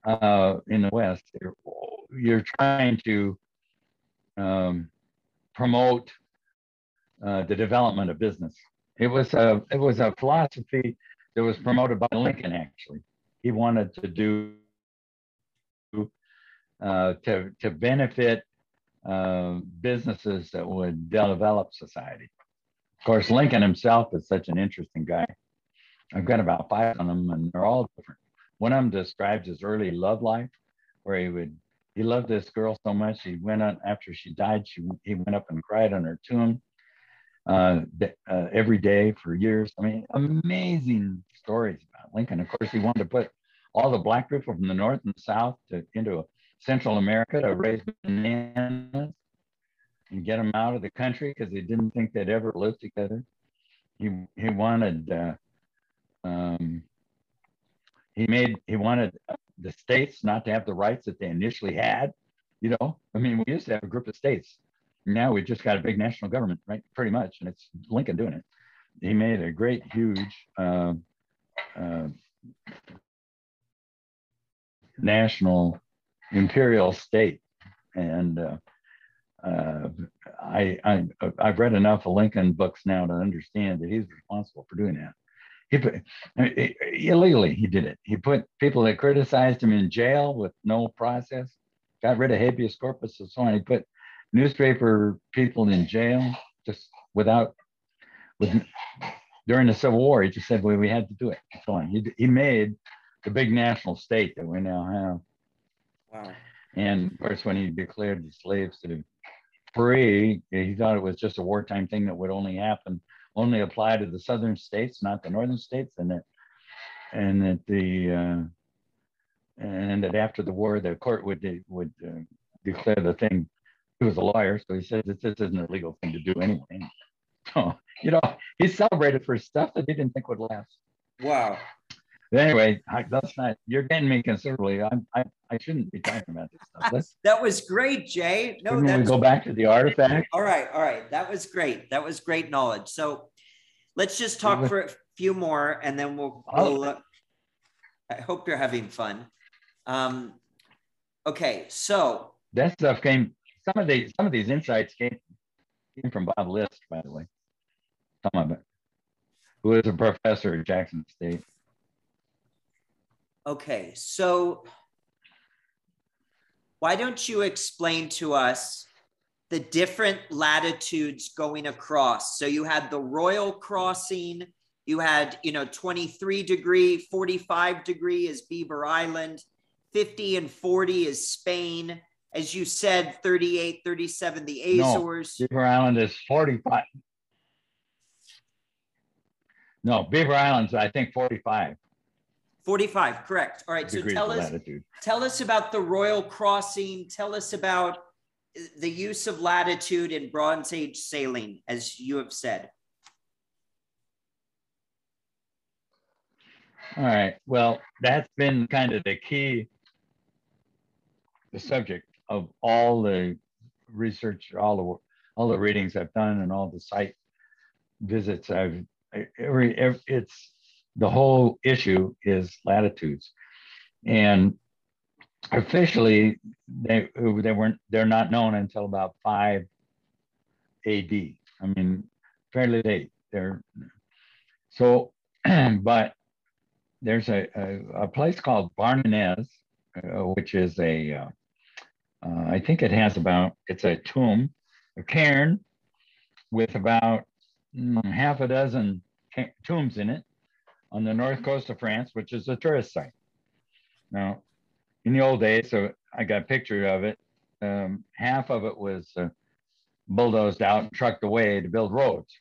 uh, in the West. You're, you're trying to um, promote uh, the development of business it was a it was a philosophy that was promoted by Lincoln. Actually, he wanted to do uh, to to benefit uh, businesses that would develop society. Of course, Lincoln himself is such an interesting guy. I've got about five of them, and they're all different. One of them describes his early love life, where he would he loved this girl so much. He went on after she died. She he went up and cried on her tomb uh, uh, every day for years. I mean, amazing stories about Lincoln. Of course, he wanted to put all the black people from the north and south to, into Central America to raise bananas and get them out of the country because he didn't think they'd ever live together. He he wanted uh, um, he made he wanted the states not to have the rights that they initially had. You know, I mean, we used to have a group of states. Now we've just got a big national government, right? Pretty much, and it's Lincoln doing it. He made a great, huge uh, uh, national imperial state, and uh, uh, I, I I've read enough of Lincoln books now to understand that he's responsible for doing that. He put, illegally he did it. He put people that criticized him in jail with no process, got rid of habeas corpus and so on. He put newspaper people in jail just without with during the Civil War. He just said, "Well, we had to do it." So on. He he made the big national state that we now have. Wow. And of course, when he declared the slaves to be free, he thought it was just a wartime thing that would only happen only apply to the southern states, not the northern states, and that and that the uh, and that after the war, the court would would uh, declare the thing. He was a lawyer, so he said that this isn't a legal thing to do anyway. So you know, he celebrated for stuff that he didn't think would last. Wow. Anyway, I, that's not. You're getting me considerably. I I, I shouldn't be talking about this stuff. Let's, that was great, Jay. No, we go back to the artifact. All right, all right. That was great. That was great knowledge. So let's just talk for a few more, and then we'll. We'll uh, I hope you're having fun. Um, okay, so that stuff came. Some of these some of these insights came came from Bob List, by the way. Some of it, who is a professor at Jackson State. Okay, so why don't you explain to us the different latitudes going across? So you had the Royal Crossing, you had, you know, 23 degree, 45 degree is Beaver Island, 50 and 40 is Spain. As you said, 38, 37, the Azores. No, Beaver Island is 45. No, Beaver Island's, I think, 45. 45, correct. All right. So tell us, latitude. tell us about the Royal Crossing. Tell us about uh, the use of latitude in Bronze Age sailing, as you have said. All right. Well, that's been kind of the key, the subject of all the research, all the all the readings I've done, and all the site visits I've every, every it's the whole issue is latitudes. And officially, they, they weren't, they're not known until about 5 AD. I mean, fairly late. They're, so, but there's a, a, a, place called Barnenez, uh, which is a, uh, uh, I think it has about, it's a tomb, a cairn with about mm, half a dozen tombs in it on the north coast of France, which is a tourist site. Now, in the old days, so I got a picture of it. Um, half of it was uh, bulldozed out and trucked away to build roads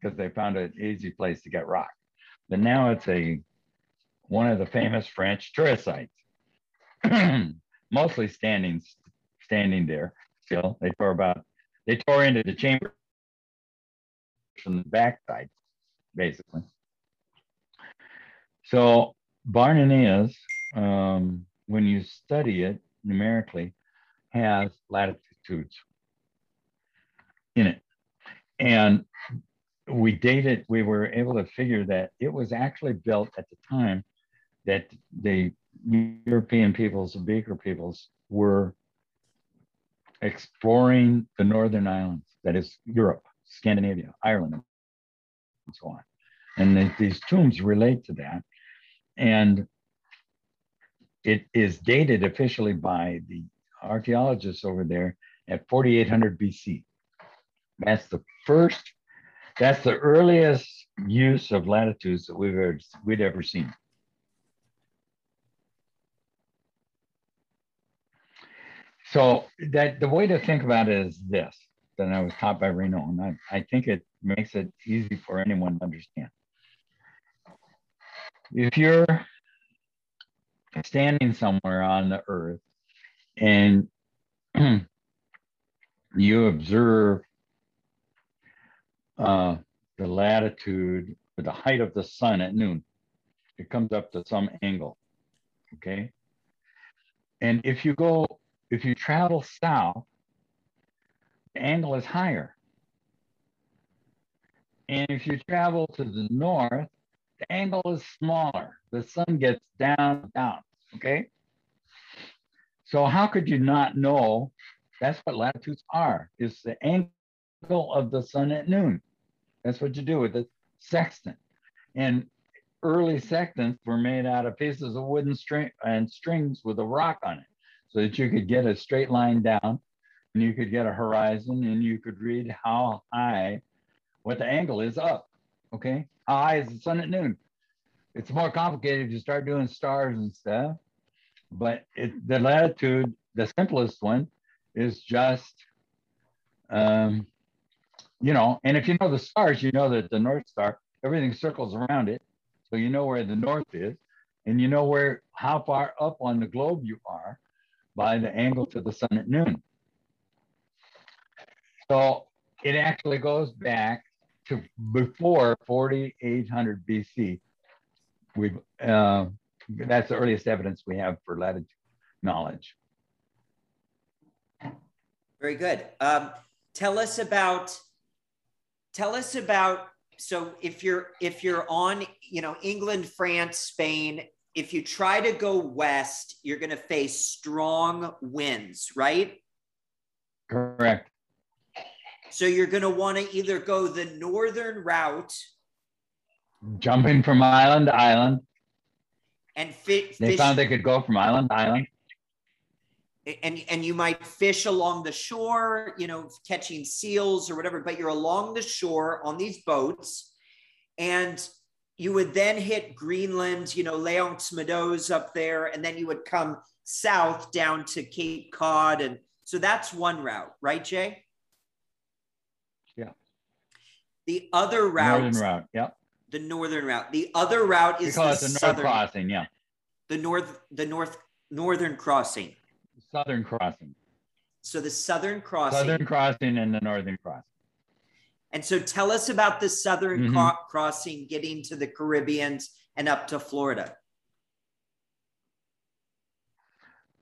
because they found an easy place to get rock. But now it's a one of the famous French tourist sites, mostly standing standing there. Still, they tore about they tore into the chamber from the backside, basically. So Barnenez, um, when you study it numerically, has latitudes in it. And we dated, we were able to figure that it was actually built at the time that the European peoples, the Beaker peoples, were exploring the northern islands, that is Europe, Scandinavia, Ireland, and so on. And the, these tombs relate to that. And it is dated officially by the archaeologists over there at 4800 BC. That's the first, that's the earliest use of latitudes that we've ever, we'd ever seen. So that the way to think about it is this that I was taught by Reinoud, and I, I think it makes it easy for anyone to understand. If you're standing somewhere on the earth and you observe uh, the latitude or the height of the sun at noon, it comes up to some angle. Okay. And if you go, if you travel south, the angle is higher. And if you travel to the north, the angle is smaller. The sun gets down, down. Okay. So how could you not know that's what latitudes are, is the angle of the sun at noon. That's what you do with the sextant. And early sextants were made out of pieces of wooden string and strings with a rock on it so that you could get a straight line down and you could get a horizon and you could read how high, what the angle is up. Okay. How high is the sun at noon? It's more complicated if you start doing stars and stuff, but it, the latitude, the simplest one is just, um, you know, and if you know the stars, you know that the North Star, everything circles around it. So you know where the North is, and you know where, how far up on the globe you are by the angle to the sun at noon. So it actually goes back to before 4800 BC. We've, uh, that's the earliest evidence we have for latitude knowledge. Very good. Um, tell us about tell us about so if you're if you're on you know England, France, Spain, if you try to go west, you're going to face strong winds, right? Correct. So you're going to want to either go the northern route, jumping from island to island, and fi- they fish- found they could go from island to island and and you might fish along the shore you know catching seals or whatever but you're along the shore on these boats and you would then hit greenland you know l'Anse Meadows up there and then you would come south down to cape cod and so that's one route right jay? Yeah. The other route northern route yep the northern route. The other route is because the, the north southern crossing yeah. The north the north northern crossing. Southern crossing. So the southern crossing southern crossing and the northern crossing And so tell us about the southern Mhm. cro- crossing getting to the Caribbeans and up to Florida.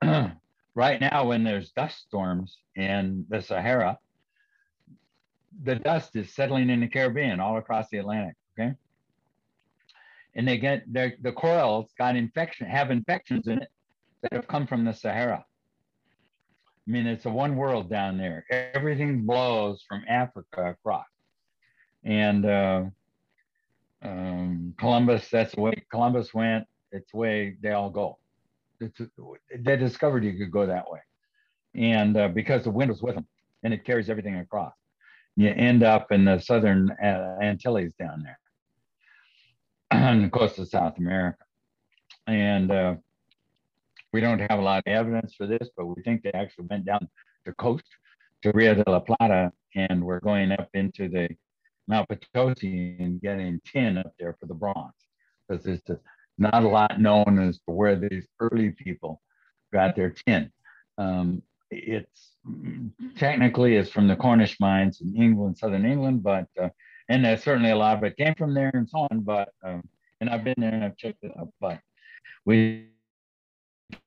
right now when there's dust storms in the Sahara, the dust is settling in the Caribbean all across the Atlantic. Okay. And they get their the corals got infection, have infections in it that have come from the Sahara. I mean, it's a one world down there. Everything blows from Africa across. And uh, um, Columbus, that's the way Columbus went. It's the way they all go it's, they discovered you could go that way. And uh, because the wind was with them and it carries everything across, you end up in the southern uh, Antilles down there on the coast of South America. And uh, we don't have a lot of evidence for this, but we think they actually went down the coast to Rio de la Plata and we're going up into the Mount Potosi and getting tin up there for the bronze because a not a lot known as to where these early people got their tin. Um, it's technically it's from the Cornish mines in England, southern England, but uh, and there's certainly a lot of it came from there and so on. But um, and I've been there and I've checked it out. But we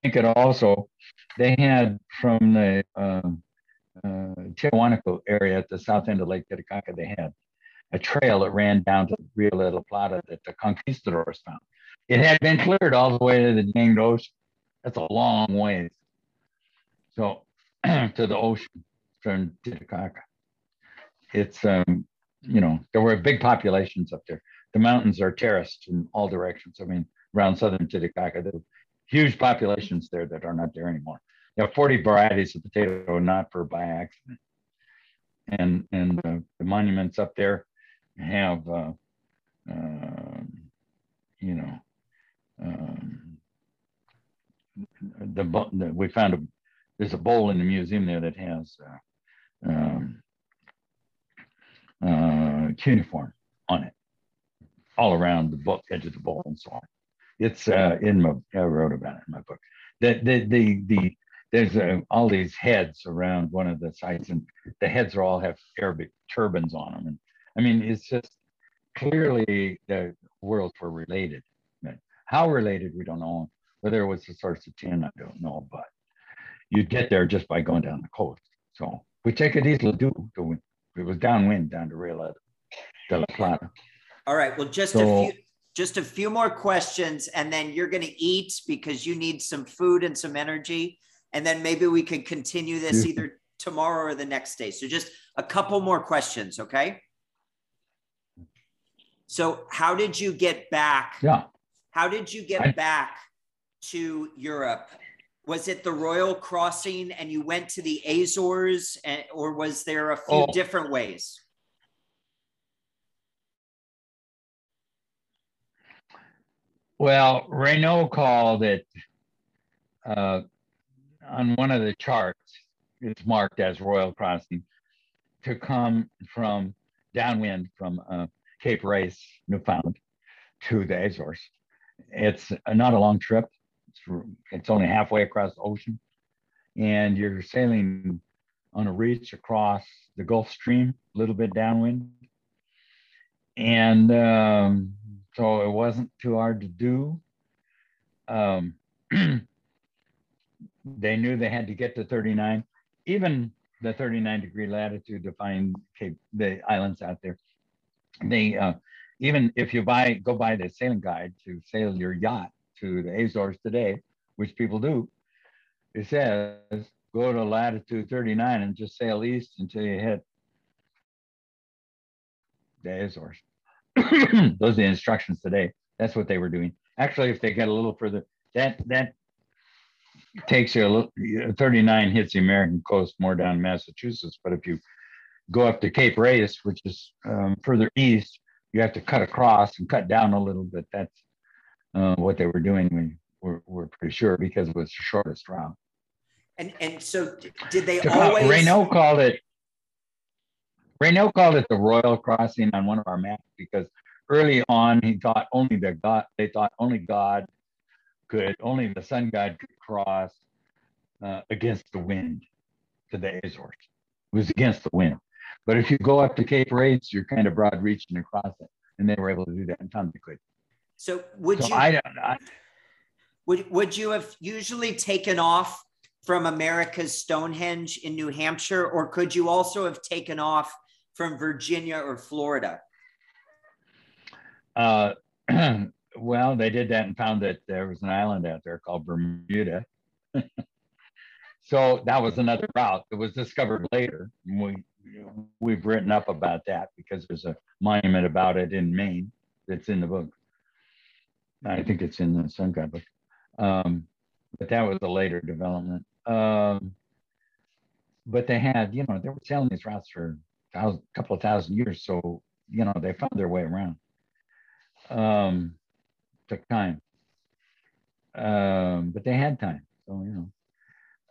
think it also they had from the um, uh, Tiahuanaco area at the south end of Lake Titicaca, they had a trail that ran down to Rio de la Plata that the conquistadors found. It had been cleared all the way to the danged ocean. That's a long ways. So to the ocean from Titicaca. It's um, you know, there were big populations up there. The mountains are terraced in all directions. I mean, around southern Titicaca, there are huge populations there that are not there anymore. There are 40 varieties of potato, not for by accident. And and uh, the monuments up there have uh, uh, you know um, the, the we found a there's a bowl in the museum there that has uh, um, uh, cuneiform on it, all around the book, edge of the bowl, and so on. It's uh, in my I wrote about it in my book. The the the, the there's uh, all these heads around one of the sites, and the heads are all have Arabic turbans on them, and I mean it's just clearly the worlds were related. How related we don't know. Whether it was the source of tin, I don't know, but you'd get there just by going down the coast. So we take it easily do. It was downwind down to Rio de la Plata. All right. Well, just so, a few just a few more questions and then you're going to eat because you need some food and some energy and then maybe we could continue this either tomorrow or the next day so just a couple more questions okay so how did you get back yeah. how did you get I, back to europe? Was it the royal crossing and you went to the azores and, or was there a few oh. different ways? Well, Reinoud called it uh, on one of the charts, it's marked as Royal Crossing, to come from downwind from uh, Cape Race, Newfoundland, to the Azores. It's not a long trip. It's, it's only halfway across the ocean. And you're sailing on a reach across the Gulf Stream, a little bit downwind. And um, so it wasn't too hard to do. Um, they knew they had to get to 39, even the 39 degree latitude to find Cape, the islands out there. They uh, even if you buy go buy the sailing guide to sail your yacht to the Azores today, which people do, it says go to latitude 39 and just sail east until you hit the Azores. Those are the instructions today. That's what they were doing. Actually, if they get a little further, that that takes you a little. 39 hits the American coast more down Massachusetts, but if you go up to Cape Race, which is um, further east, you have to cut across and cut down a little bit. That's uh, what they were doing. We were, we're pretty sure because it was the shortest route. And and so did they always? Reinoud called it Reinoud called it the Royal Crossing on one of our maps because early on he thought only the God they thought only God could only the sun god could cross uh, against the wind to the Azores. It was against the wind. But if you go up to Cape Race, you're kind of broad reaching across it, and they were able to do that, and Tom they could. So would so you? I, I, would would you have usually taken off from America's Stonehenge in New Hampshire, or could you also have taken off from Virginia or Florida? Uh, well, they did that and found that there was an island out there called Bermuda. so that was another route that was discovered later. We we've written up about that because there's a monument about it in Maine that's in the book. I think it's in the Sun God book. Um, but that was a later development. Um, but they had, you know, they were sailing these routes for a couple of thousand years. So, you know, they found their way around. Um, took time. Um, but they had time. So, you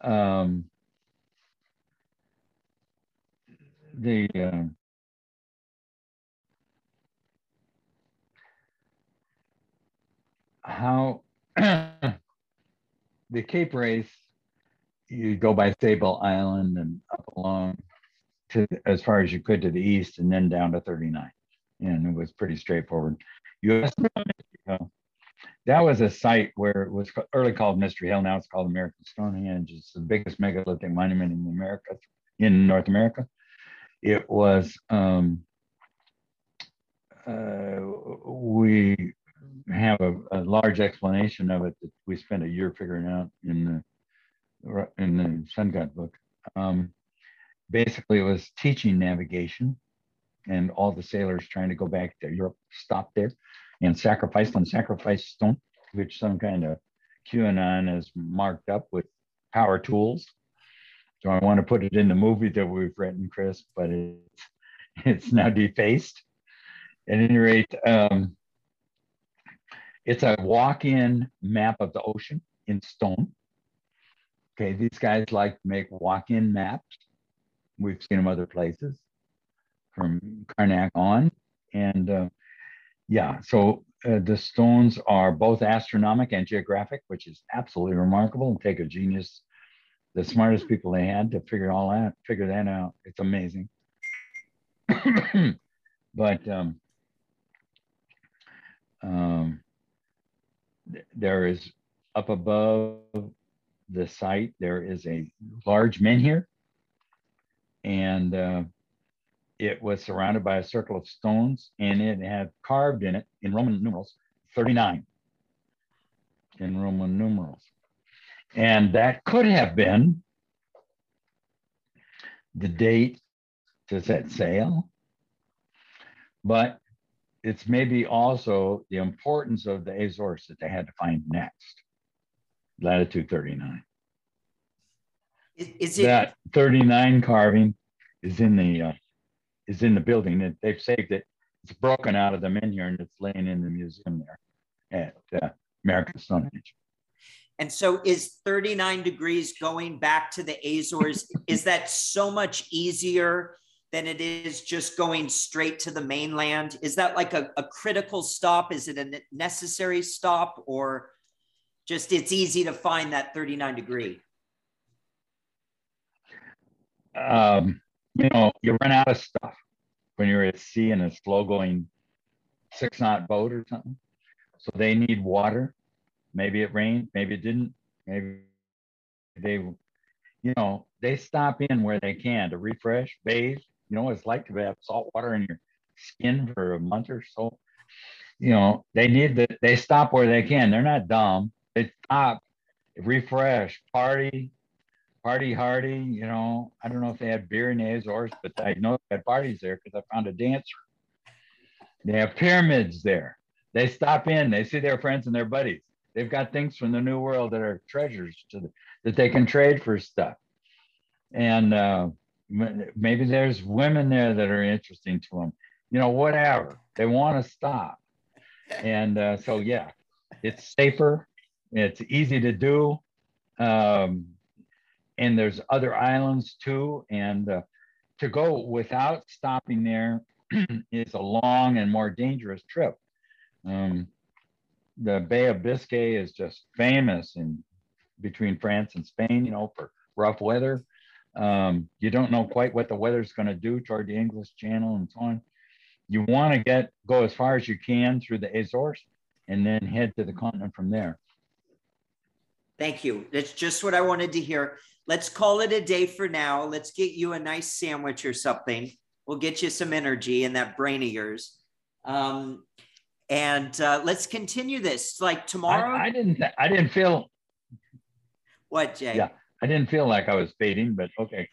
know. Um, the uh, how the Cape Race, you go by Sable Island and up along to as far as you could to the east and then down to 39. And it was pretty straightforward. US that was a site where it was early called Mystery Hill. Now it's called American Stonehenge. It's the biggest megalithic monument in America, in North America. It was, um, uh, we have a, a, large explanation of it that we spent a year figuring out in the, in the Sun God book. Um, basically it was teaching navigation and all the sailors trying to go back to Europe stopped there and sacrificed on sacrifice stone, which some kind of QAnon has marked up with power tools. So I want to put it in the movie that we've written, Chris, but it's it's now defaced. At any rate, um, it's a walk-in map of the ocean in stone Okay, these guys like to make walk-in maps. We've seen them other places from Carnac on. And uh, yeah, so uh, the stones are both astronomic and geographic, which is absolutely remarkable and take a genius, the smartest people they had to figure all that, figure that out. It's amazing. but um, um, th- there is up above the site, there is a large menhir and uh, it was surrounded by a circle of stones and it had carved in it in Roman numerals 39 in Roman numerals. And that could have been the date to set sail, but it's maybe also the importance of the Azores that they had to find next, latitude 39. Is, is it That 39 carving is in the uh, is in the building. It, they've saved it. It's broken out of the menhir and it's laying in the museum there at uh, American Stonehenge. And so is 39 degrees going back to the Azores, is that so much easier than it is just going straight to the mainland? Is that like a, a critical stop? Is it a necessary stop or just it's easy to find that 39 degree? Um, you know, you run out of stuff when you're at sea in a slow going six knot boat or something. So they need water. Maybe it rained, maybe it didn't. Maybe they, you know, they stop in where they can to refresh, bathe. You know it's like to have salt water in your skin for a month or so. You know, they need the, they stop where they can. They're not dumb. They stop, refresh, party, party hardy. You know, I don't know if they had beer in the Azores, but I know they had parties there because I found a dancer. They have pyramids there. They stop in, they see their friends and their buddies. They've got things from the new world that are treasures the, that they can trade for stuff. And uh, maybe there's women there that are interesting to them. You know, whatever. They want to stop. And uh, so, yeah, it's safer. It's easy to do. Um, and there's other islands too. And uh, to go without stopping there is a long and more dangerous trip. Um, the Bay of Biscay is just famous in between France and Spain, you know, for rough weather. Um, you don't know quite what the weather's going to do toward the English Channel and so on. You want to get go as far as you can through the Azores and then head to the continent from there. Thank you. That's just what I wanted to hear. Let's call it a day for now. Let's get you a nice sandwich or something. We'll get you some energy in that brain of yours. Um, and uh, let's continue this. Like tomorrow, I, I didn't. I didn't feel. What, Jay? Yeah, I didn't feel like I was fading, but okay.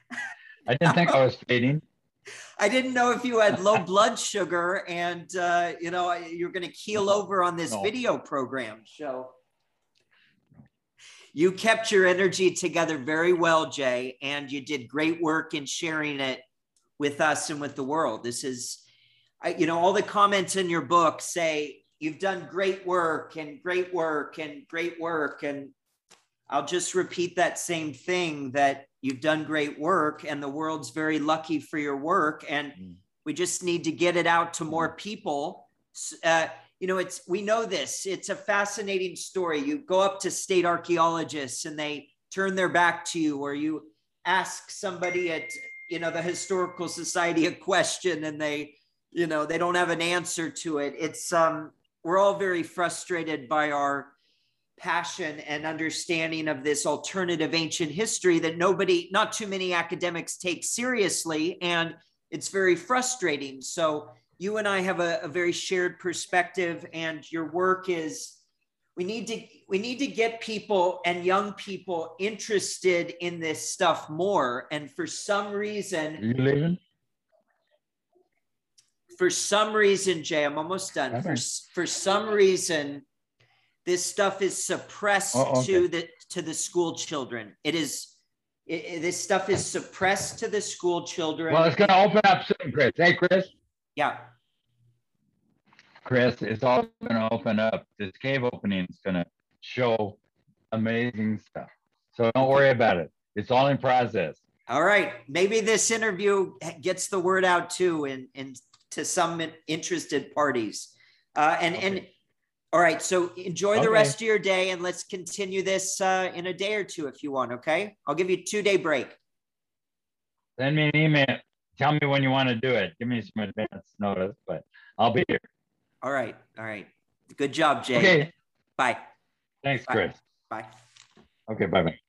I didn't think I was fading. I didn't know if you had low blood sugar and uh, you know you're going to keel over on this No. video program. So you kept your energy together very well, Jay, and you did great work in sharing it with us and with the world. This is, you know, all the comments in your book say you've done great work and great work and great work. And I'll just repeat that same thing that you've done great work and the world's very lucky for your work. And Mm. we just need to get it out to more people. Uh, you know, it's we know this. It's a fascinating story. You go up to state archaeologists and they turn their back to you, or you ask somebody at you know the historical society a question and they you know they don't have an answer to it. It's um we're all very frustrated by our passion and understanding of this alternative ancient history that nobody not too many academics take seriously and it's very frustrating. So you and i have a, a very shared perspective and your work is we need to we need to get people and young people interested in this stuff more. And for some reason Are you leaving? For some reason, Jay, I'm almost done. For, Okay. s- for some reason, this stuff is suppressed Oh, okay. to the to the school children. It is it, it- this stuff is suppressed to the school children. Well, it's going to open up soon, Chris. Hey, Chris. yeah, Chris, it's all going to open up. This cave opening is going to show amazing stuff. So don't worry about it. It's all in process. All right. Maybe this interview gets the word out too, and and to some interested parties. Uh, and okay. and all right. So enjoy the rest of your day, and let's continue this uh, in a day or two if you want. Okay. I'll give you a two day break. Send me an email. Tell me when you want to do it. Give me some advance notice, but I'll be here. All right. All right. Good job, Jay. Okay. Bye. Thanks, Chris. Bye. Okay. Bye bye.